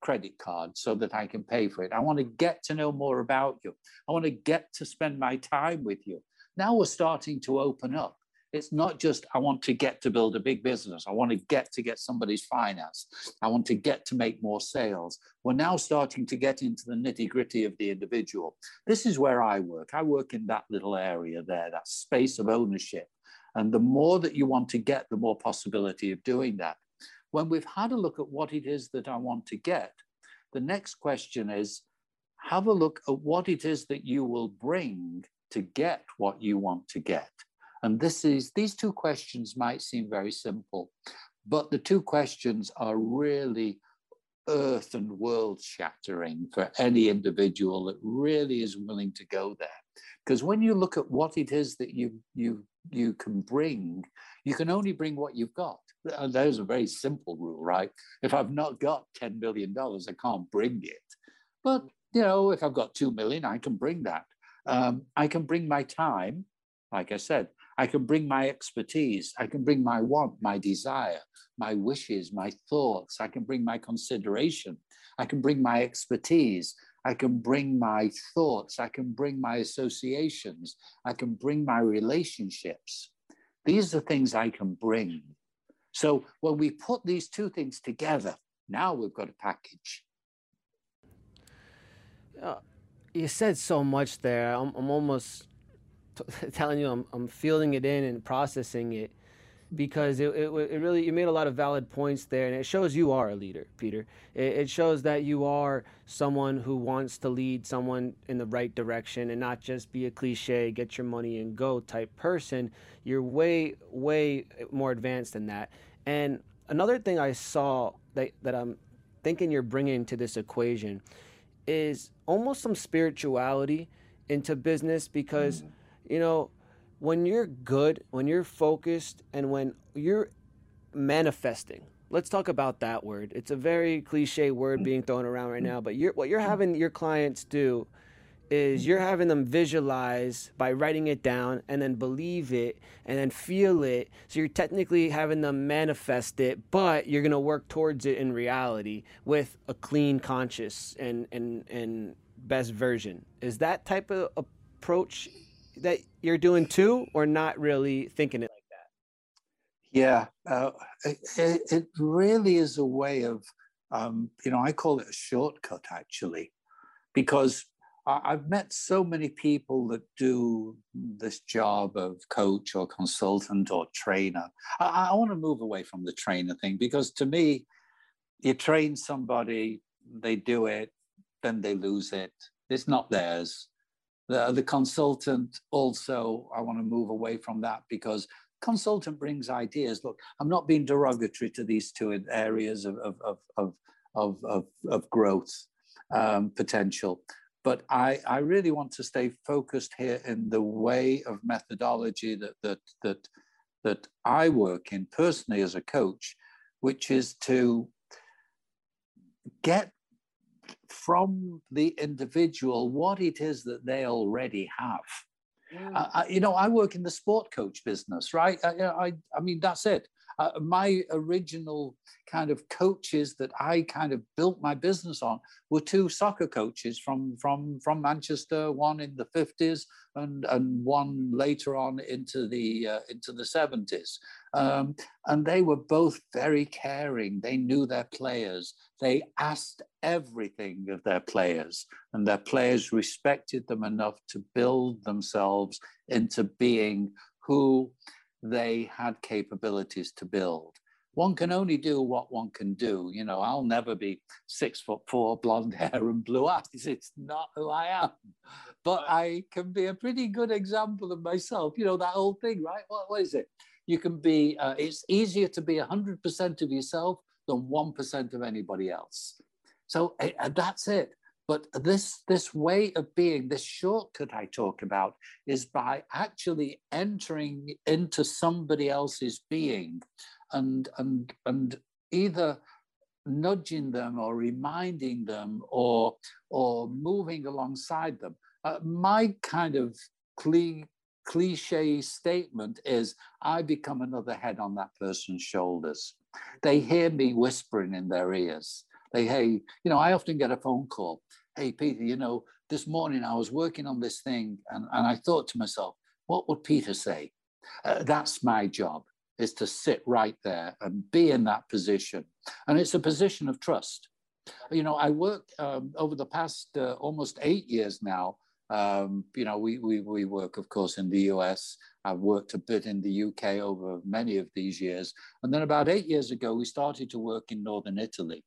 credit card so that I can pay for it. I want to get to know more about you. I want to get to spend my time with you. Now we're starting to open up. It's not just, I want to get to build a big business. I want to get to get somebody's finance. I want to get to make more sales. We're now starting to get into the nitty gritty of the individual. This is where I work. I work in that little area there, that space of ownership. And the more that you want to get, the more possibility of doing that. When we've had a look at what it is that I want to get, the next question is have a look at what it is that you will bring to get what you want to get. And this is these two questions might seem very simple, but the two questions are really earth and world shattering for any individual that really is willing to go there. Because when you look at what it is that you you you can bring, you can only bring what you've got. And there's a very simple rule, right? If I've not got $10 million, I can't bring it. But, you know, if I've got 2 million, I can bring that. Um, I can bring my time, like I said, I can bring my expertise. I can bring my want, my desire, my wishes, my thoughts. I can bring my consideration. I can bring my expertise. I can bring my thoughts. I can bring my associations. I can bring my relationships. These are things I can bring. So when we put these two things together, now we've got a package. Uh, you said so much there. I'm, I'm almost t- telling you I'm, I'm feeling it in and processing it because it, it, it, really you made a lot of valid points there and it shows you are a leader peter. It, it, shows that you are someone who wants to lead someone in the right direction and not just be a cliche get your money and go type person. You're way way more advanced than that. And another thing i saw that, that i'm thinking you're bringing to this equation is almost some spirituality into business because mm. you know, when you're good, when you're focused, and when you're manifesting, let's talk about that word. It's a very cliche word being thrown around right now, but you're, what you're having your clients do is you're having them visualize by writing it down and then believe it and then feel it. So you're technically having them manifest it, but you're going to work towards it in reality with a clean conscious and, and, and best version. Is that type of approach that you're doing too, or not really thinking it like that? Yeah, uh, it, it, really is a way of, um, you know, I call it a shortcut actually, because I've met so many people that do this job of coach or consultant or trainer. I, I want to move away from the trainer thing because to me, you train somebody, they do it, then they lose it. It's not theirs the, the consultant also, I want to move away from that because consultant brings ideas. Look, I'm not being derogatory to these two areas of, of, of, of, of, of, growth um, potential. But I, I really want to stay focused here in the way of methodology that, that, that, that I work in personally as a coach, which is to get from the individual what it is that they already have. Mm. Uh, you know, I work in the sport coach business, right? I, I, I mean, that's it. Uh, my original kind of coaches that I kind of built my business on were two soccer coaches from from from Manchester, one in the 50s and and one later on into the uh, into the 70s. Um, and they were both very caring. They knew their players. They asked everything of their players, and their players respected them enough to build themselves into being who they had capabilities to build. One can only do what one can do. You know, I'll never be six foot four, blonde hair, and blue eyes. It's not who I am. But I can be a pretty good example of myself. You know, that old thing, right? what, what is it? You can be, uh, it's easier to be 100% of yourself than 1% of anybody else. So uh, that's it. But this, this way of being, this shortcut I talk about, is by actually entering into somebody else's being and, and, and either nudging them or reminding them or, or moving alongside them. Uh, my kind of cli- cliche statement is I become another head on that person's shoulders. They hear me whispering in their ears. They, hey, you know, I often get a phone call. Hey, Peter, you know, this morning I was working on this thing and, and I thought to myself, what would Peter say? Uh, that's my job is to sit right there and be in that position. And it's a position of trust. You know, I work um, over the past uh, almost eight years now um, you know, we, we, we work, of course, in the US. I've worked a bit in the UK over many of these years. And then about eight years ago, we started to work in Northern Italy.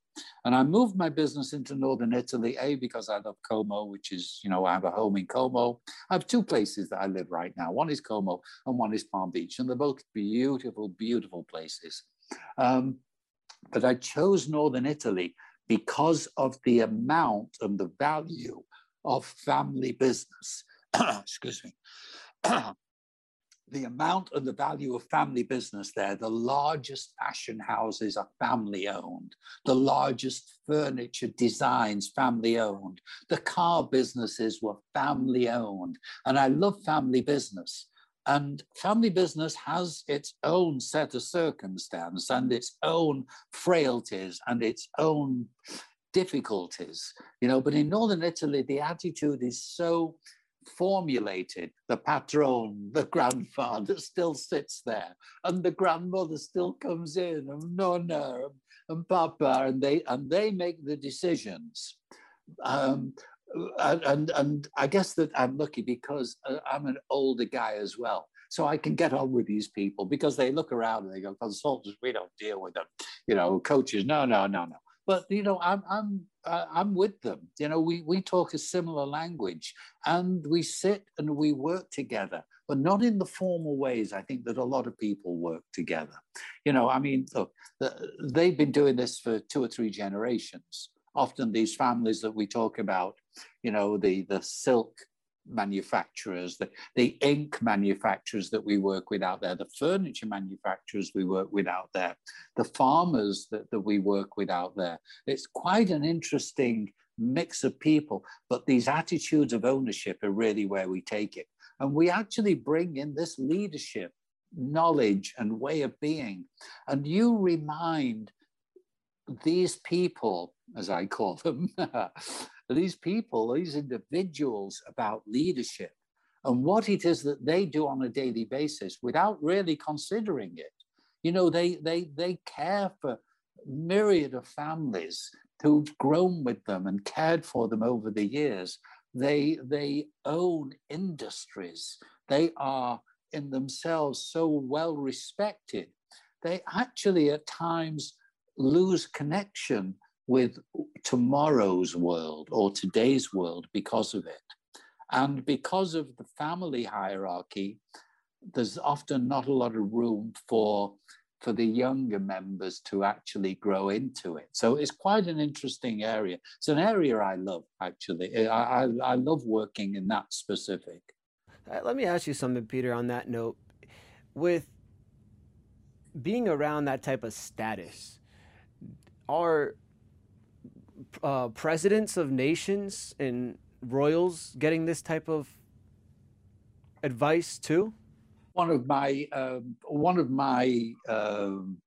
And I moved my business into Northern Italy, A, because I love Como, which is, you know, I have a home in Como. I have two places that I live right now. One is Como and one is Palm Beach. And they're both beautiful, beautiful places. Um, but I chose Northern Italy because of the amount and the value of family business. Excuse me. the amount and the value of family business there, the largest fashion houses are family owned, the largest furniture designs family owned, the car businesses were family owned. And I love family business. And family business has its own set of circumstance and its own frailties and its own difficulties, you know. But in northern Italy, the attitude is so formulated. The patron, the grandfather, still sits there, and the grandmother still comes in, and nonna and papa, and they and they make the decisions. Um, and, and and I guess that I'm lucky because uh, I'm an older guy as well. So I can get on with these people because they look around and they go, consultants, we don't deal with them. You know, coaches, no, no, no, no but you know i'm i'm uh, i'm with them. You know we we talk a similar language and we sit and we work together but not in the formal ways i think that a lot of people work together. You know i mean look they've been doing this for two or three generations. Often these families that we talk about you know the the silk manufacturers, the, the ink manufacturers that we work with out there, the furniture manufacturers we work with out there, the farmers that, that we work with out there. It's quite an interesting mix of people, but these attitudes of ownership are really where we take it. And we actually bring in this leadership, knowledge, and way of being. And you remind these people, as I call them, uh, these people, these individuals about leadership and what it is that they do on a daily basis without really considering it. You know, they they they care for myriad of families who've grown with them and cared for them over the years. They they own industries. They are in themselves so well respected. They actually at times lose connection with tomorrow's world or today's world because of it. And because of the family hierarchy, there's often not a lot of room for for the younger members to actually grow into it. So it's quite an interesting area. It's an area I love, actually. I, I, I love working in that specific. Uh, let me ask you something, Peter, on that note. With being around that type of status, are uh, presidents of nations and royals getting this type of advice too? one of my um, one of my um,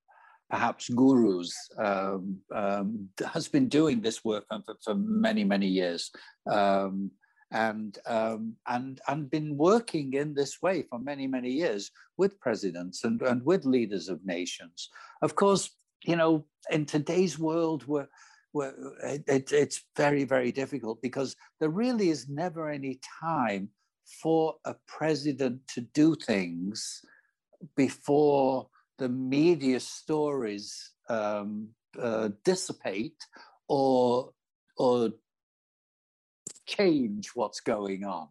perhaps gurus um, um, has been doing this work for, for many many years um, and um, and and been working in this way for many many years with presidents and, and with leaders of nations of course you know in today's world where it, it's very very difficult because there really is never any time for a president to do things before the media stories um, uh, dissipate or or change what's going on.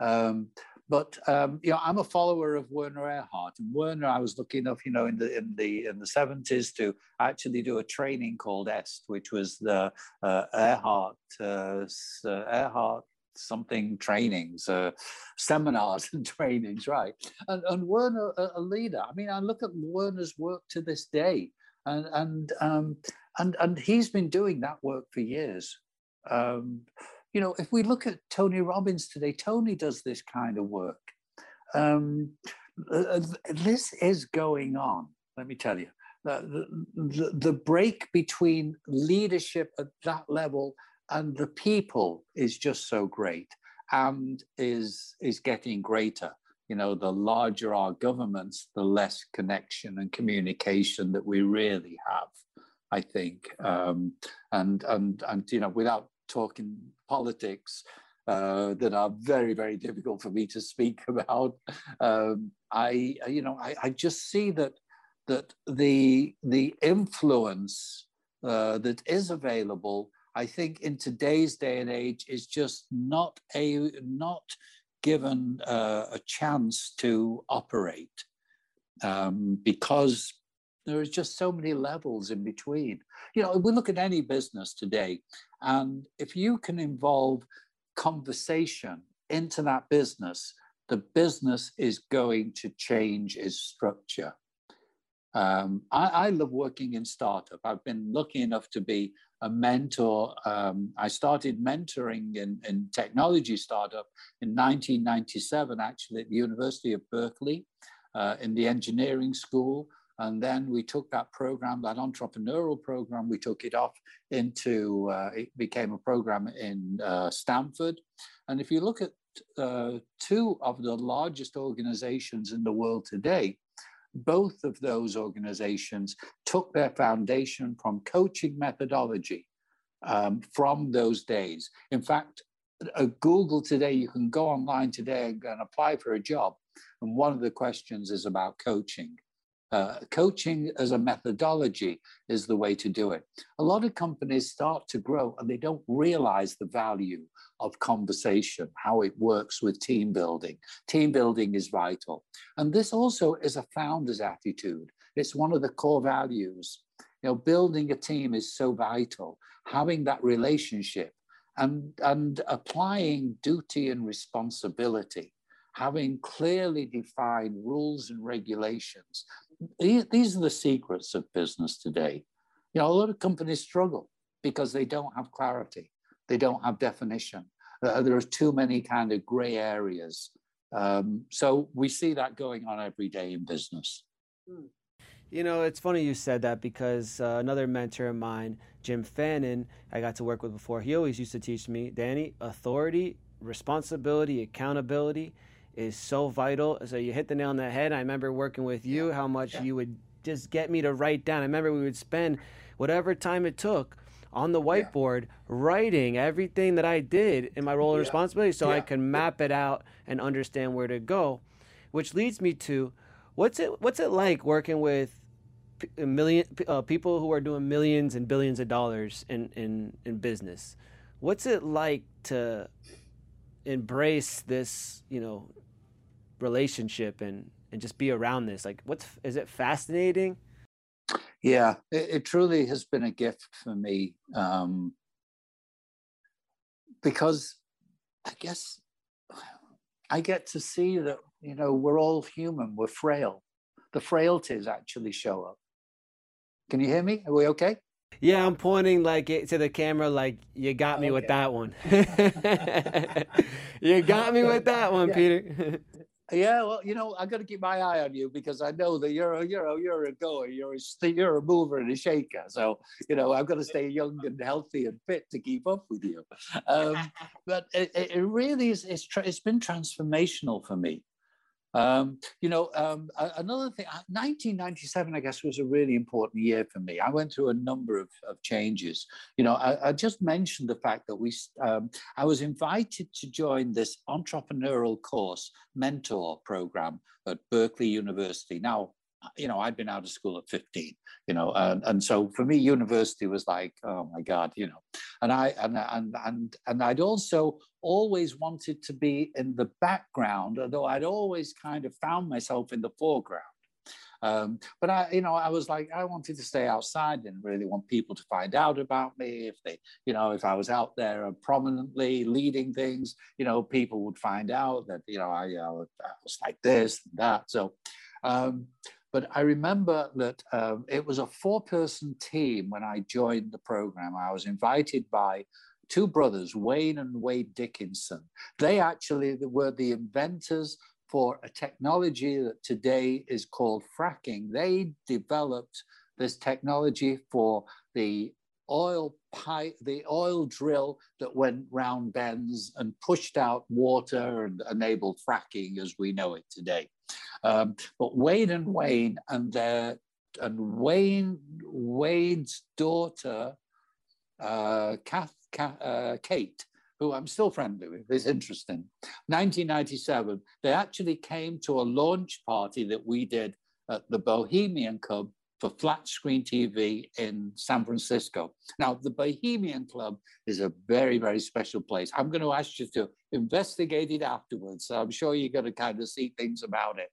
Um, but um, you know, I'm a follower of Werner Erhard, and Werner, I was lucky enough, you know, in the in the in the 70s to actually do a training called EST, which was the uh, Erhard uh, uh Erhard something trainings, uh, seminars and trainings, right? And, and Werner, a, leader. I mean, I look at Werner's work to this day, and and um, and and he's been doing that work for years. Um, you know, if we look at Tony Robbins today, Tony does this kind of work. Um, this is going on. Let me tell you. The, the, the break between leadership at that level and the people is just so great and is is getting greater you know the larger our governments the less connection and communication that we really have i think um, and and and you know without talking politics uh, that are very very difficult for me to speak about. Um, i you know I, I just see that that the the influence uh, that is available I think in today's day and age is just not a not given uh, a chance to operate. Um, because there is just so many levels in between. You know, we look at any business today, and if you can involve conversation into that business, the business is going to change its structure. Um, I, I, love working in startup. I've been lucky enough to be a mentor. Um, I started mentoring in, in technology startup in 1997, actually at the University of Berkeley uh, in the engineering school. And then we took that program, that entrepreneurial program, we took it off into, uh, it became a program in uh, Stanford. And if you look at uh, two of the largest organizations in the world today, both of those organizations took their foundation from coaching methodology um, from those days. In fact, Google today, you can go online today and apply for a job. And one of the questions is about coaching. Uh, coaching as a methodology is the way to do it. A lot of companies start to grow and they don't realize the value of conversation, how it works with team building. Team building is vital. And this also is a founder's attitude. It's one of the core values. You know, building a team is so vital. Having that relationship and, and applying duty and responsibility, having clearly defined rules and regulations. These are the secrets of business today. You know, a lot of companies struggle because they don't have clarity. They don't have definition. Uh, there are too many kind of gray areas. Um, so we see that going on every day in business. Hmm. You know, it's funny you said that because uh, another mentor of mine, Jim Fannin, I got to work with before, he always used to teach me, Danny, authority, responsibility, accountability is so vital. So you hit the nail on the head. I remember working with you, how much yeah. you would just get me to write down. I remember we would spend whatever time it took on the whiteboard yeah. writing everything that I did in my role and responsibility so yeah. I can map it out and understand where to go. Which leads me to what's it what's it like working with a million uh, people who are doing millions and billions of dollars in, in, in business. What's it like to embrace this, you know, relationship and, and just be around this? Like, what's is it fascinating? Yeah, it, it, truly has been a gift for me um, because I guess I get to see that, you know, we're all human, we're frail. The frailties actually show up. Can you hear me? Are we okay? Yeah, I'm pointing like to the camera, like you got me okay. with that one. you got me with that one, yeah. Peter. Yeah, well, you know, I got to keep my eye on you because I know that you're a you're a you're a goer, you're a you're a mover and a shaker. So you know, I've got to stay young and healthy and fit to keep up with you. Um, but it, it really is it's, it's been transformational for me. Um, you know, um, another thing, 1997, uh, I guess, was a really important year for me. I went through a number of, of changes. You know, I, I, just mentioned the fact that we, um, I was invited to join this entrepreneurial course mentor program at Berkeley University. Now, you know, I'd been out of school at 15, you know, and, and so for me, university was like, oh my God, you know, and I, and, and, and, and I'd also always wanted to be in the background, although I'd always kind of found myself in the foreground. Um, but I, you know, I was like, I wanted to stay outside, didn't really want people to find out about me. If they, you know, if I was out there prominently leading things, you know, people would find out that, you know, I, I was like this and that. So, um, but I remember that um, it was a four person team when I joined the program. I was invited by two brothers, Wayne and Wade Dickinson. They actually were the inventors for a technology that today is called fracking. They developed this technology for the oil pipe, the oil drill that went round bends and pushed out water and enabled fracking as we know it today. Um, but Wade and Wayne and their and Wayne Wade's daughter, uh, Kath, Kath, uh, Kate, who I'm still friendly with, is interesting. 1997, they actually came to a launch party that we did at the Bohemian Club for flat screen TV in San Francisco. Now, the Bohemian Club is a very, very special place. I'm going to ask you to investigate it afterwards. So I'm sure you're going to kind of see things about it.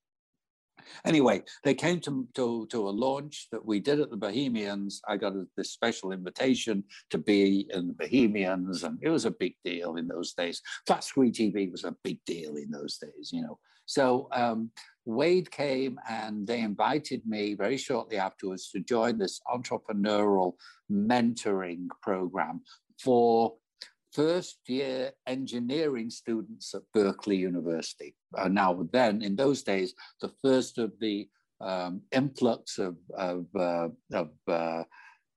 Anyway, they came to, to, to a launch that we did at the Bohemians. I got a, this special invitation to be in the Bohemians, and it was a big deal in those days. Flat screen TV was a big deal in those days, you know. So um, Wade came and they invited me very shortly afterwards to join this entrepreneurial mentoring program for first year engineering students at Berkeley University. Uh, now, then, in those days, the first of the um, influx of, of, uh, of uh,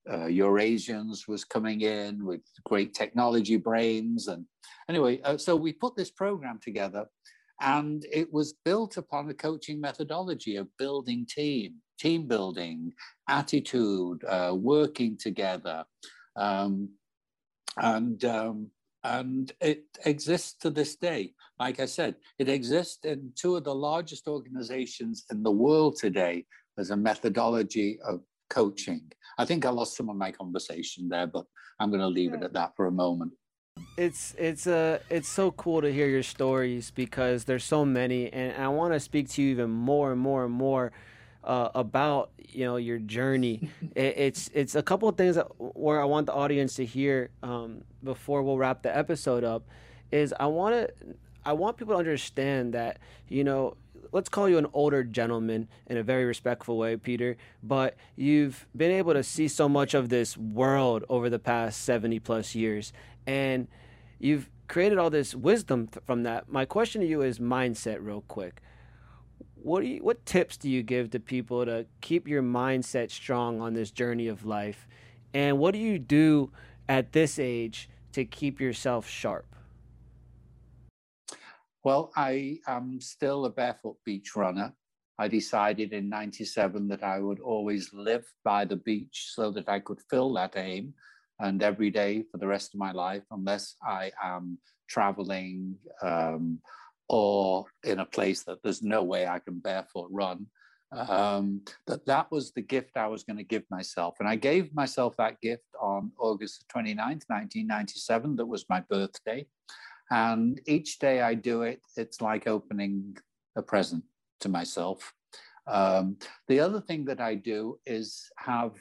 uh Eurasians was coming in with great technology brains. And anyway, uh, so we put this program together and it was built upon a coaching methodology of building team, team building, attitude, uh, working together. Um, and um, and it exists to this day. Like I said, it exists in two of the largest organizations in the world today as a methodology of coaching. I think I lost some of my conversation there, but I'm going to leave it at that for a moment it's it's uh it's so cool to hear your stories because there's so many and I want to speak to you even more and more and more uh, about you know your journey. it, it's it's a couple of things that, where I want the audience to hear um, before we'll wrap the episode up. Is I want to I want people to understand that you know let's call you an older gentleman in a very respectful way, Peter, but you've been able to see so much of this world over the past 70 plus years and you've created all this wisdom th- from that. My question to you is mindset, real quick. What do you, what tips do you give to people to keep your mindset strong on this journey of life? And what do you do at this age to keep yourself sharp? Well, I am still a barefoot beach runner. I decided in 97 that I would always live by the beach so that I could fill that aim and every day for the rest of my life, unless I am traveling um, or in a place that there's no way I can barefoot run. Um, that that was the gift I was going to give myself. And I gave myself that gift on August 29th, 1997. That was my birthday. And each day I do it, it's like opening a present to myself. Um, the other thing that I do is have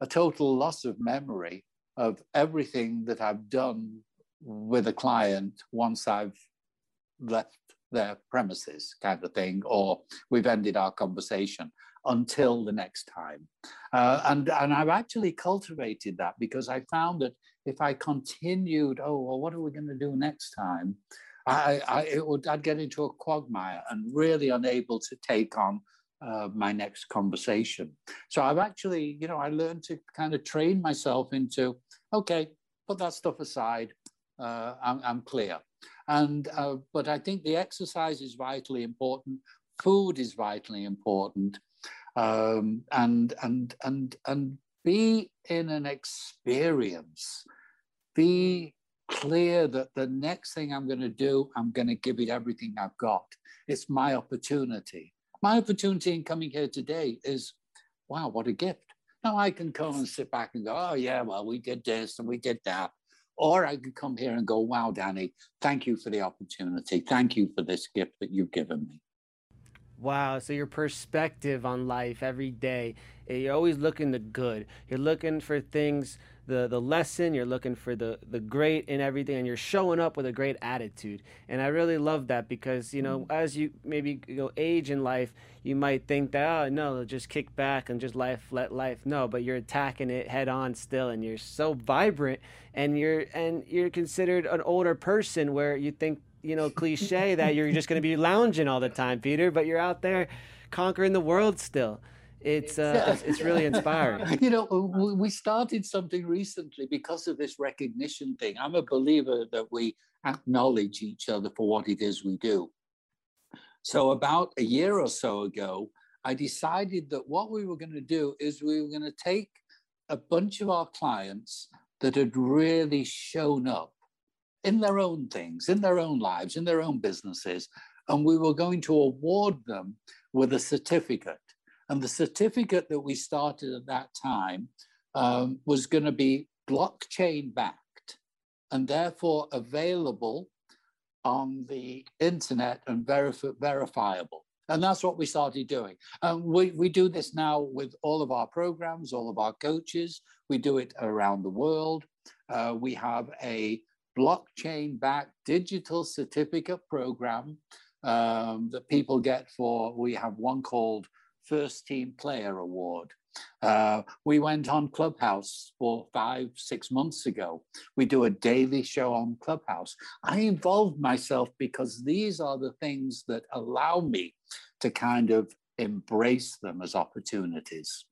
a total loss of memory of everything that I've done with a client once I've left their premises, kind of thing, or we've ended our conversation until the next time. Uh, and, and I've actually cultivated that because I found that if I continued, oh, well, what are we going to do next time? I, I would I'd get into a quagmire and really unable to take on uh, my next conversation. So I've actually, you know, I learned to kind of train myself into, okay, put that stuff aside. Uh, I'm, I'm, clear. And uh, but I think the exercise is vitally important. Food is vitally important, um, and and and and be in an experience. Be clear that the next thing I'm going to do, I'm going to give it everything I've got. It's my opportunity. My opportunity in coming here today is, wow, what a gift. Now I can come and sit back and go, oh, yeah, well, we did this and we did that. Or I could come here and go, wow, Danny, thank you for the opportunity. Thank you for this gift that you've given me. Wow. So your perspective on life every day, you're always looking the good. You're looking for things, the the lesson. You're looking for the the great in everything, and you're showing up with a great attitude. And I really love that because you know, as you maybe you know age in life, you might think that oh no, just kick back and just life let life. No, but you're attacking it head on still, and you're so vibrant, and you're and you're considered an older person where you think you know cliche that you're just going to be lounging all the time, Peter, but you're out there conquering the world still. It's uh, it's, it's really inspiring. You know, we started something recently because of this recognition thing. I'm a believer that we acknowledge each other for what it is we do. So about a year or so ago, I decided that what we were going to do is we were going to take a bunch of our clients that had really shown up in their own things, in their own lives, in their own businesses. And we were going to award them with a certificate. And the certificate that we started at that time um, was going to be blockchain backed and therefore available on the internet and verif- verifiable. And that's what we started doing. And we, we do this now with all of our programs, all of our coaches. We do it around the world. Uh, we have a blockchain backed digital certificate program um, that people get for, we have one called First Team Player Award. Uh, we went on Clubhouse for five, six months ago. We do a daily show on Clubhouse. I involved myself because these are the things that allow me to kind of embrace them as opportunities.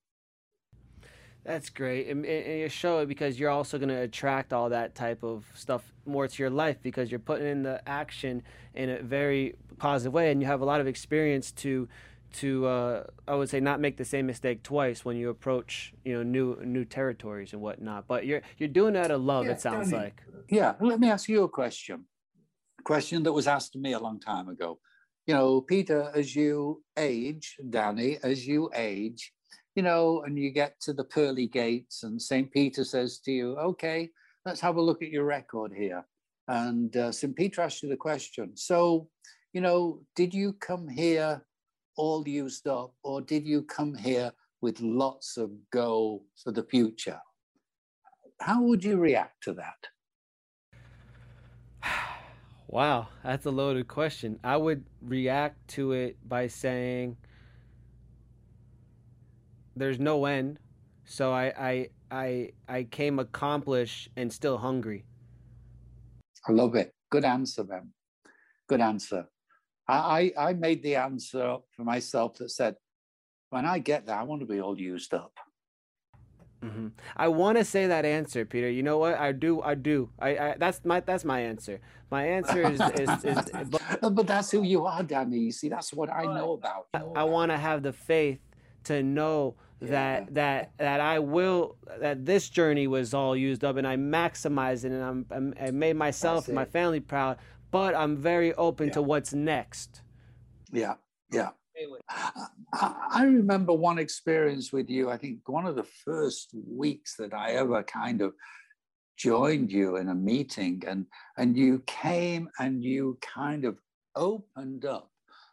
That's great, and, and you show it because you're also going to attract all that type of stuff more to your life because you're putting in the action in a very positive way, and you have a lot of experience to to uh, I would say not make the same mistake twice when you approach you know new new territories and whatnot. But you're you're doing that out of love. Yeah, it sounds Danny, like. Yeah. Let me ask you a question. A question that was asked to me a long time ago. You know, Peter, as you age, Danny, as you age, you know, and you get to the pearly gates, and St. Peter says to you, okay, let's have a look at your record here. And uh, St. Peter asks you the question So, you know, did you come here all used up, or did you come here with lots of go for the future? How would you react to that? Wow, that's a loaded question. I would react to it by saying, there's no end. So I I I I came accomplished and still hungry. I love it. Good answer, man. Good answer. I, I made the answer for myself that said, when I get there, I want to be all used up. Mm-hmm. I want to say that answer, Peter. You know what? I do. I do. I, I that's my that's my answer. My answer is is, is, is but, but, that's who you are, Danny. You see, that's what I know about. I, I want to have the faith to know yeah. that that that I will that this journey was all used up and I maximized it and I'm, I'm i made myself and my family proud. But I'm very open yeah. to what's next. Yeah, yeah. I remember one experience with you. I think one of the first weeks that I ever kind of joined you in a meeting, and and you came and you kind of opened up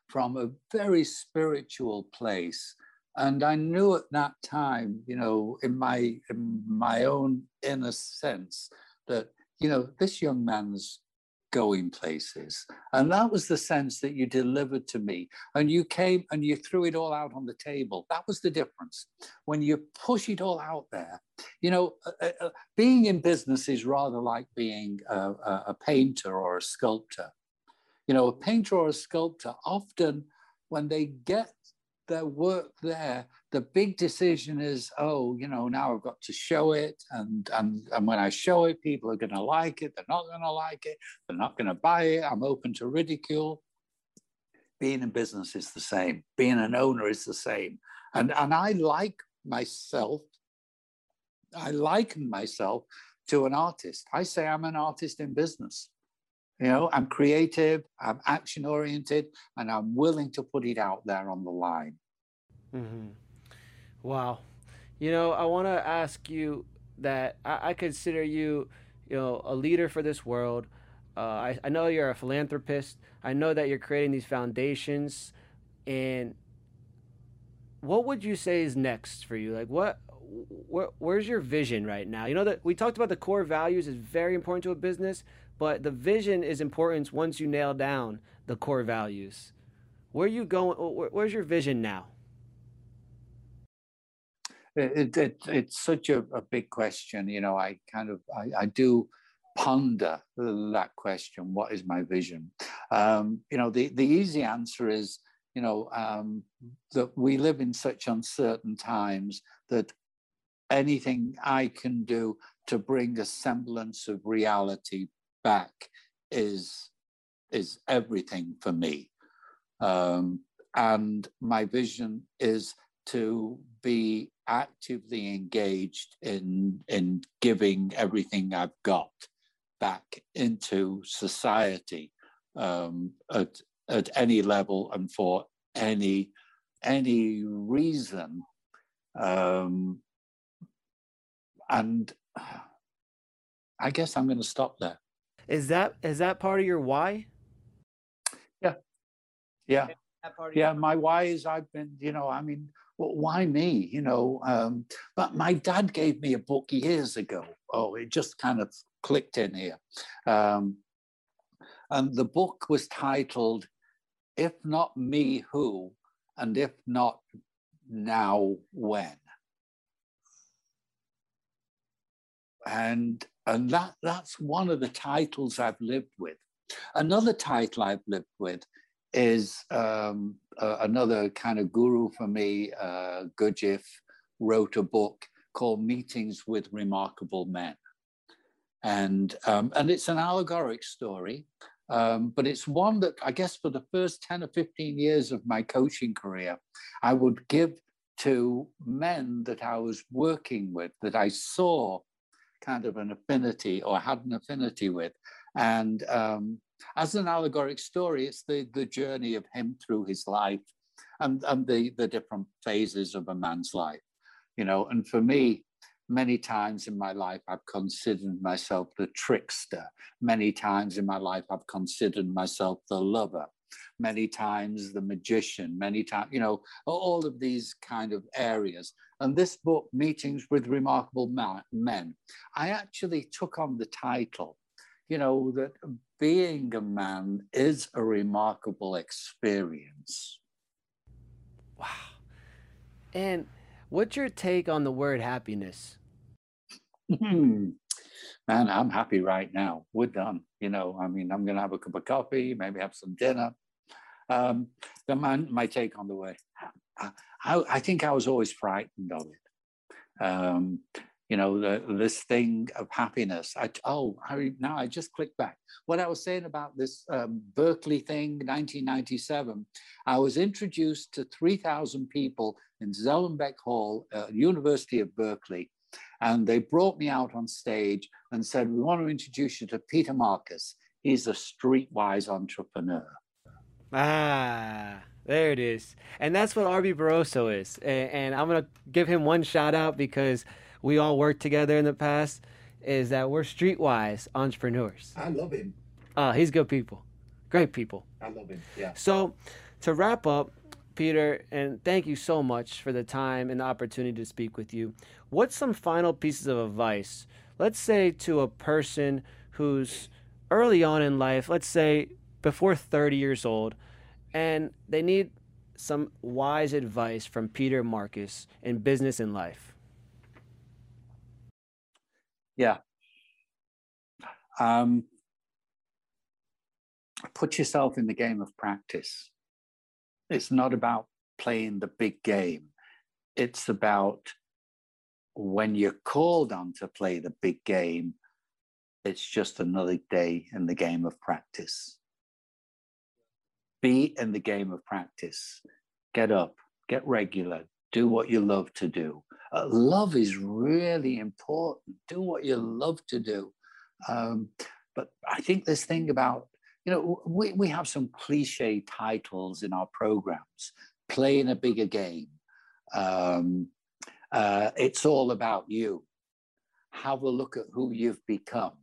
from a very spiritual place and I knew at that time, you know, in my in my own inner sense, that you know this young man's going places, and that was the sense that you delivered to me. And you came and you threw it all out on the table. That was the difference. When you push it all out there, you know, uh, uh, uh being in business is rather like being a, a painter or a sculptor. You know, a painter or a sculptor often, when they get their work there, the big decision is, oh, you know, now I've got to show it. And, and, and when I show it, people are going to like it. They're not going to like it. They're not going to buy it. I'm open to ridicule. Being in business is the same. Being an owner is the same. And, and I like myself, I liken myself to an artist. I say I'm an artist in business. You know, I'm creative, I'm action oriented, and I'm willing to put it out there on the line. Mm-hmm. Wow. You know, I want to ask you that I, I, consider you, you know, a leader for this world. Uh, I, I know you're a philanthropist. I know that you're creating these foundations. And what would you say is next for you? Like, what, where, where's your vision right now? You know that we talked about the core values is very important to a business, but the vision is important once you nail down the core values. Where are you going? Where's your vision now? It, it, it's such a, a, big question. You know, I kind of I, I, do ponder that question. What is my vision? Um, you know, the the easy answer is you know um, that we live in such uncertain times that anything I can do to bring a semblance of reality back is is everything for me. Um, and my vision is to be actively engaged in in giving everything I've got back into society um, at at any level and for any any reason. Um, and I guess I'm going to stop there. Is that is that part of your why? Yeah, yeah, yeah. My why is I've been, you know, I mean, well, why me? You know, um, but my dad gave me a book years ago. Oh, it just kind of clicked in here, um, and the book was titled "If Not Me, Who," and if not now, when. And and that, that's one of the titles I've lived with. Another title I've lived with is um, uh, another kind of guru for me, uh, Gurdjieff, wrote a book called Meetings with Remarkable Men. And, um, and it's an allegoric story, um, but it's one that I guess for the first 10 or 15 years of my coaching career, I would give to men that I was working with, that I saw kind of an affinity or had an affinity with. And um, as an allegoric story, it's the, the journey of him through his life and, and the, the different phases of a man's life, you know. And for me, many times in my life, I've considered myself the trickster. Many times in my life, I've considered myself the lover many times the magician, many times, you know, all of these kind of areas. And this book, Meetings with Remarkable Men, I actually took on the title, you know, that being a man is a remarkable experience. Wow. And what's your take on the word happiness? Hmm. Man, I'm happy right now. We're done. You know, I mean, I'm going to have a cup of coffee, maybe have some dinner. Um, the man, my take on the word, I, I, think I was always frightened of it. Um, you know, the, this thing of happiness. I, oh, I, now I just clicked back. What I was saying about this um, Berkeley thing, 1997, I was introduced to 3,000 people in Zellerbach Hall, uh, University of Berkeley, and they brought me out on stage and said, We want to introduce you to Peter Marcus. He's a streetwise entrepreneur. Ah, there it is. And that's what RB Barroso is. And, and I'm going to give him one shout out because we all worked together in the past. Is that we're streetwise entrepreneurs. I love him. Uh, he's good people. Great people. I love him. Yeah. So to wrap up, Peter, and thank you so much for the time and the opportunity to speak with you. What's some final pieces of advice, let's say to a person who's early on in life, let's say before 30 years old, and they need some wise advice from Peter Marcus in business and life? Yeah. Um, put yourself in the game of practice. It's not about playing the big game. It's about when you're called on to play the big game, it's just another day in the game of practice. Be in the game of practice. Get up, get regular, do what you love to do. Uh, love is really important. Do what you love to do. Um, but I think this thing about, you know, we, we have some cliche titles in our programs playing a bigger game. Um, uh, it's all about you. Have a look at who you've become.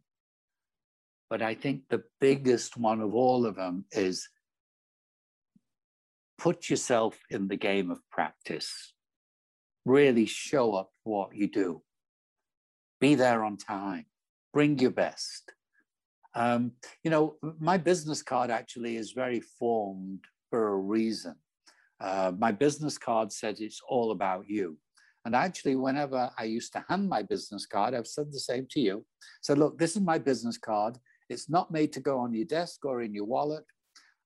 But I think the biggest one of all of them is put yourself in the game of practice. Really show up what you do. Be there on time. Bring your best. Um, you know, my business card actually is very formed for a reason. Uh, my business card says it's all about you. And actually, whenever I used to hand my business card, I've said the same to you. So, look, this is my business card. It's not made to go on your desk or in your wallet.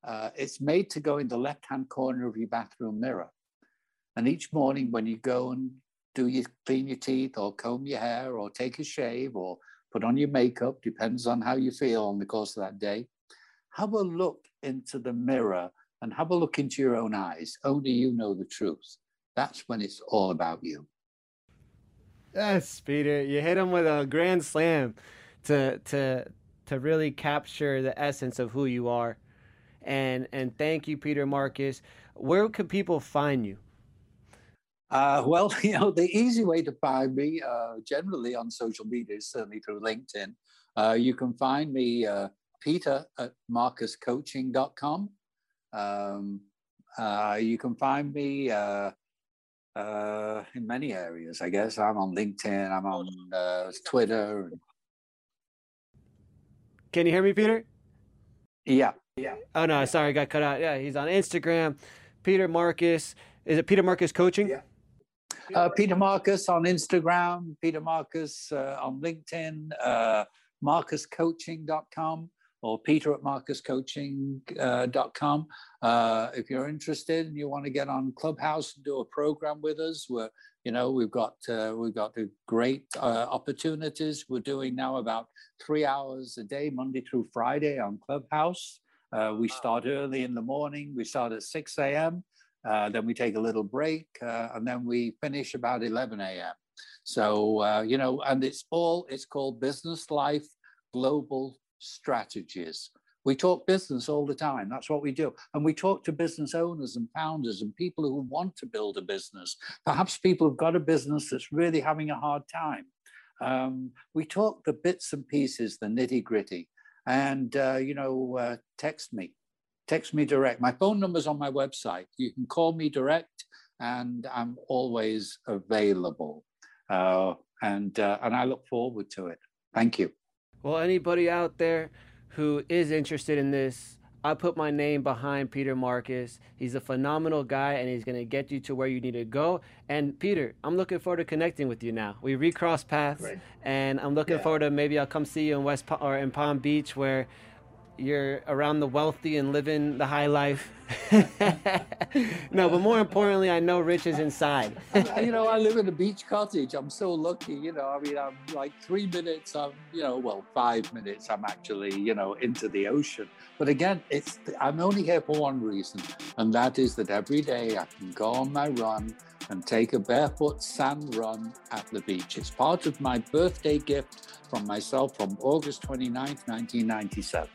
Uh, it's made to go in the left hand corner of your bathroom mirror. And each morning, when you go and do you clean your teeth or comb your hair or take a shave or put on your makeup, depends on how you feel on the course of that day, have a look into the mirror and have a look into your own eyes. Only you know the truth. That's when it's all about you. Yes, Peter, you hit him with a grand slam to to to really capture the essence of who you are. And and thank you, Peter Marcus. Where can people find you? Uh, well, you know, the easy way to find me, uh, generally on social media, is certainly through LinkedIn. Uh, you can find me, uh, Peter at marcuscoaching.com. Um, uh, you can find me uh, in many areas, I guess. I'm on LinkedIn, I'm on Twitter. Can you hear me, Peter? Yeah. Yeah. Oh no, sorry, I got cut out. Yeah, he's on Instagram. Peter Marcus. Is it Peter Marcus Coaching? Yeah. Uh, Peter Marcus on Instagram, Peter Marcus uh, on LinkedIn, uh, marcuscoaching.com or peter at marcuscoaching.com. Uh, uh, if you're interested and you want to get on Clubhouse and do a program with us, we're, you know, we've got, uh, we've got the great uh, opportunities. We're doing now about three hours a day, Monday through Friday on Clubhouse. Uh, we start early in the morning. We start at 6 a.m. Uh, then we take a little break, and then we finish about 11 a.m. So, you know, and it's all, it's called Business Life Global strategies. We talk business all the time. That's what we do. And we talk to business owners and founders and people who want to build a business. Perhaps people who've got a business that's really having a hard time. Um, we talk the bits and pieces, the nitty gritty. And, uh, you know, uh, text me, text me direct. My phone number's on my website. You can call me direct, and I'm always available. Uh, and, uh, and I look forward to it. Thank you. Well, anybody out there who is interested in this, I put my name behind Peter Marcus. He's a phenomenal guy and he's going to get you to where you need to go. And Peter, I'm looking forward to connecting with you now. We recross paths right. and I'm looking yeah. forward to maybe I'll come see you in West or in Palm Beach where you're around the wealthy and living the high life. no, but more importantly, I know Rich is inside. you know, I live in a beach cottage. I'm so lucky. You know, I mean, I'm like three minutes. I'm, you know, well, five minutes. I'm actually, you know, into the ocean. But again, it's I'm only here for one reason, and that is that every day I can go on my run and take a barefoot sand run at the beach. It's part of my birthday gift from myself from August 29th, 1997.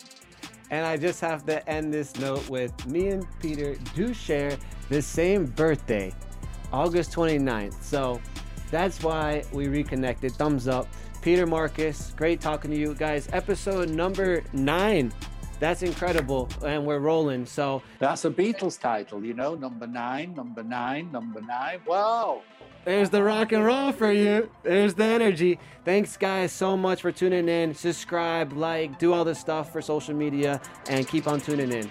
And I just have to end this note with me and Peter do share the same birthday, August 29th. So that's why we reconnected. Thumbs up. Peter Marcus, great talking to you guys. Episode number nine. That's incredible. And we're rolling. So that's a Beatles title, you know, number nine, number nine, number nine. Wow. There's the rock and roll for you. There's the energy. Thanks, guys, so much for tuning in. Subscribe, like, do all this stuff for social media, and keep on tuning in.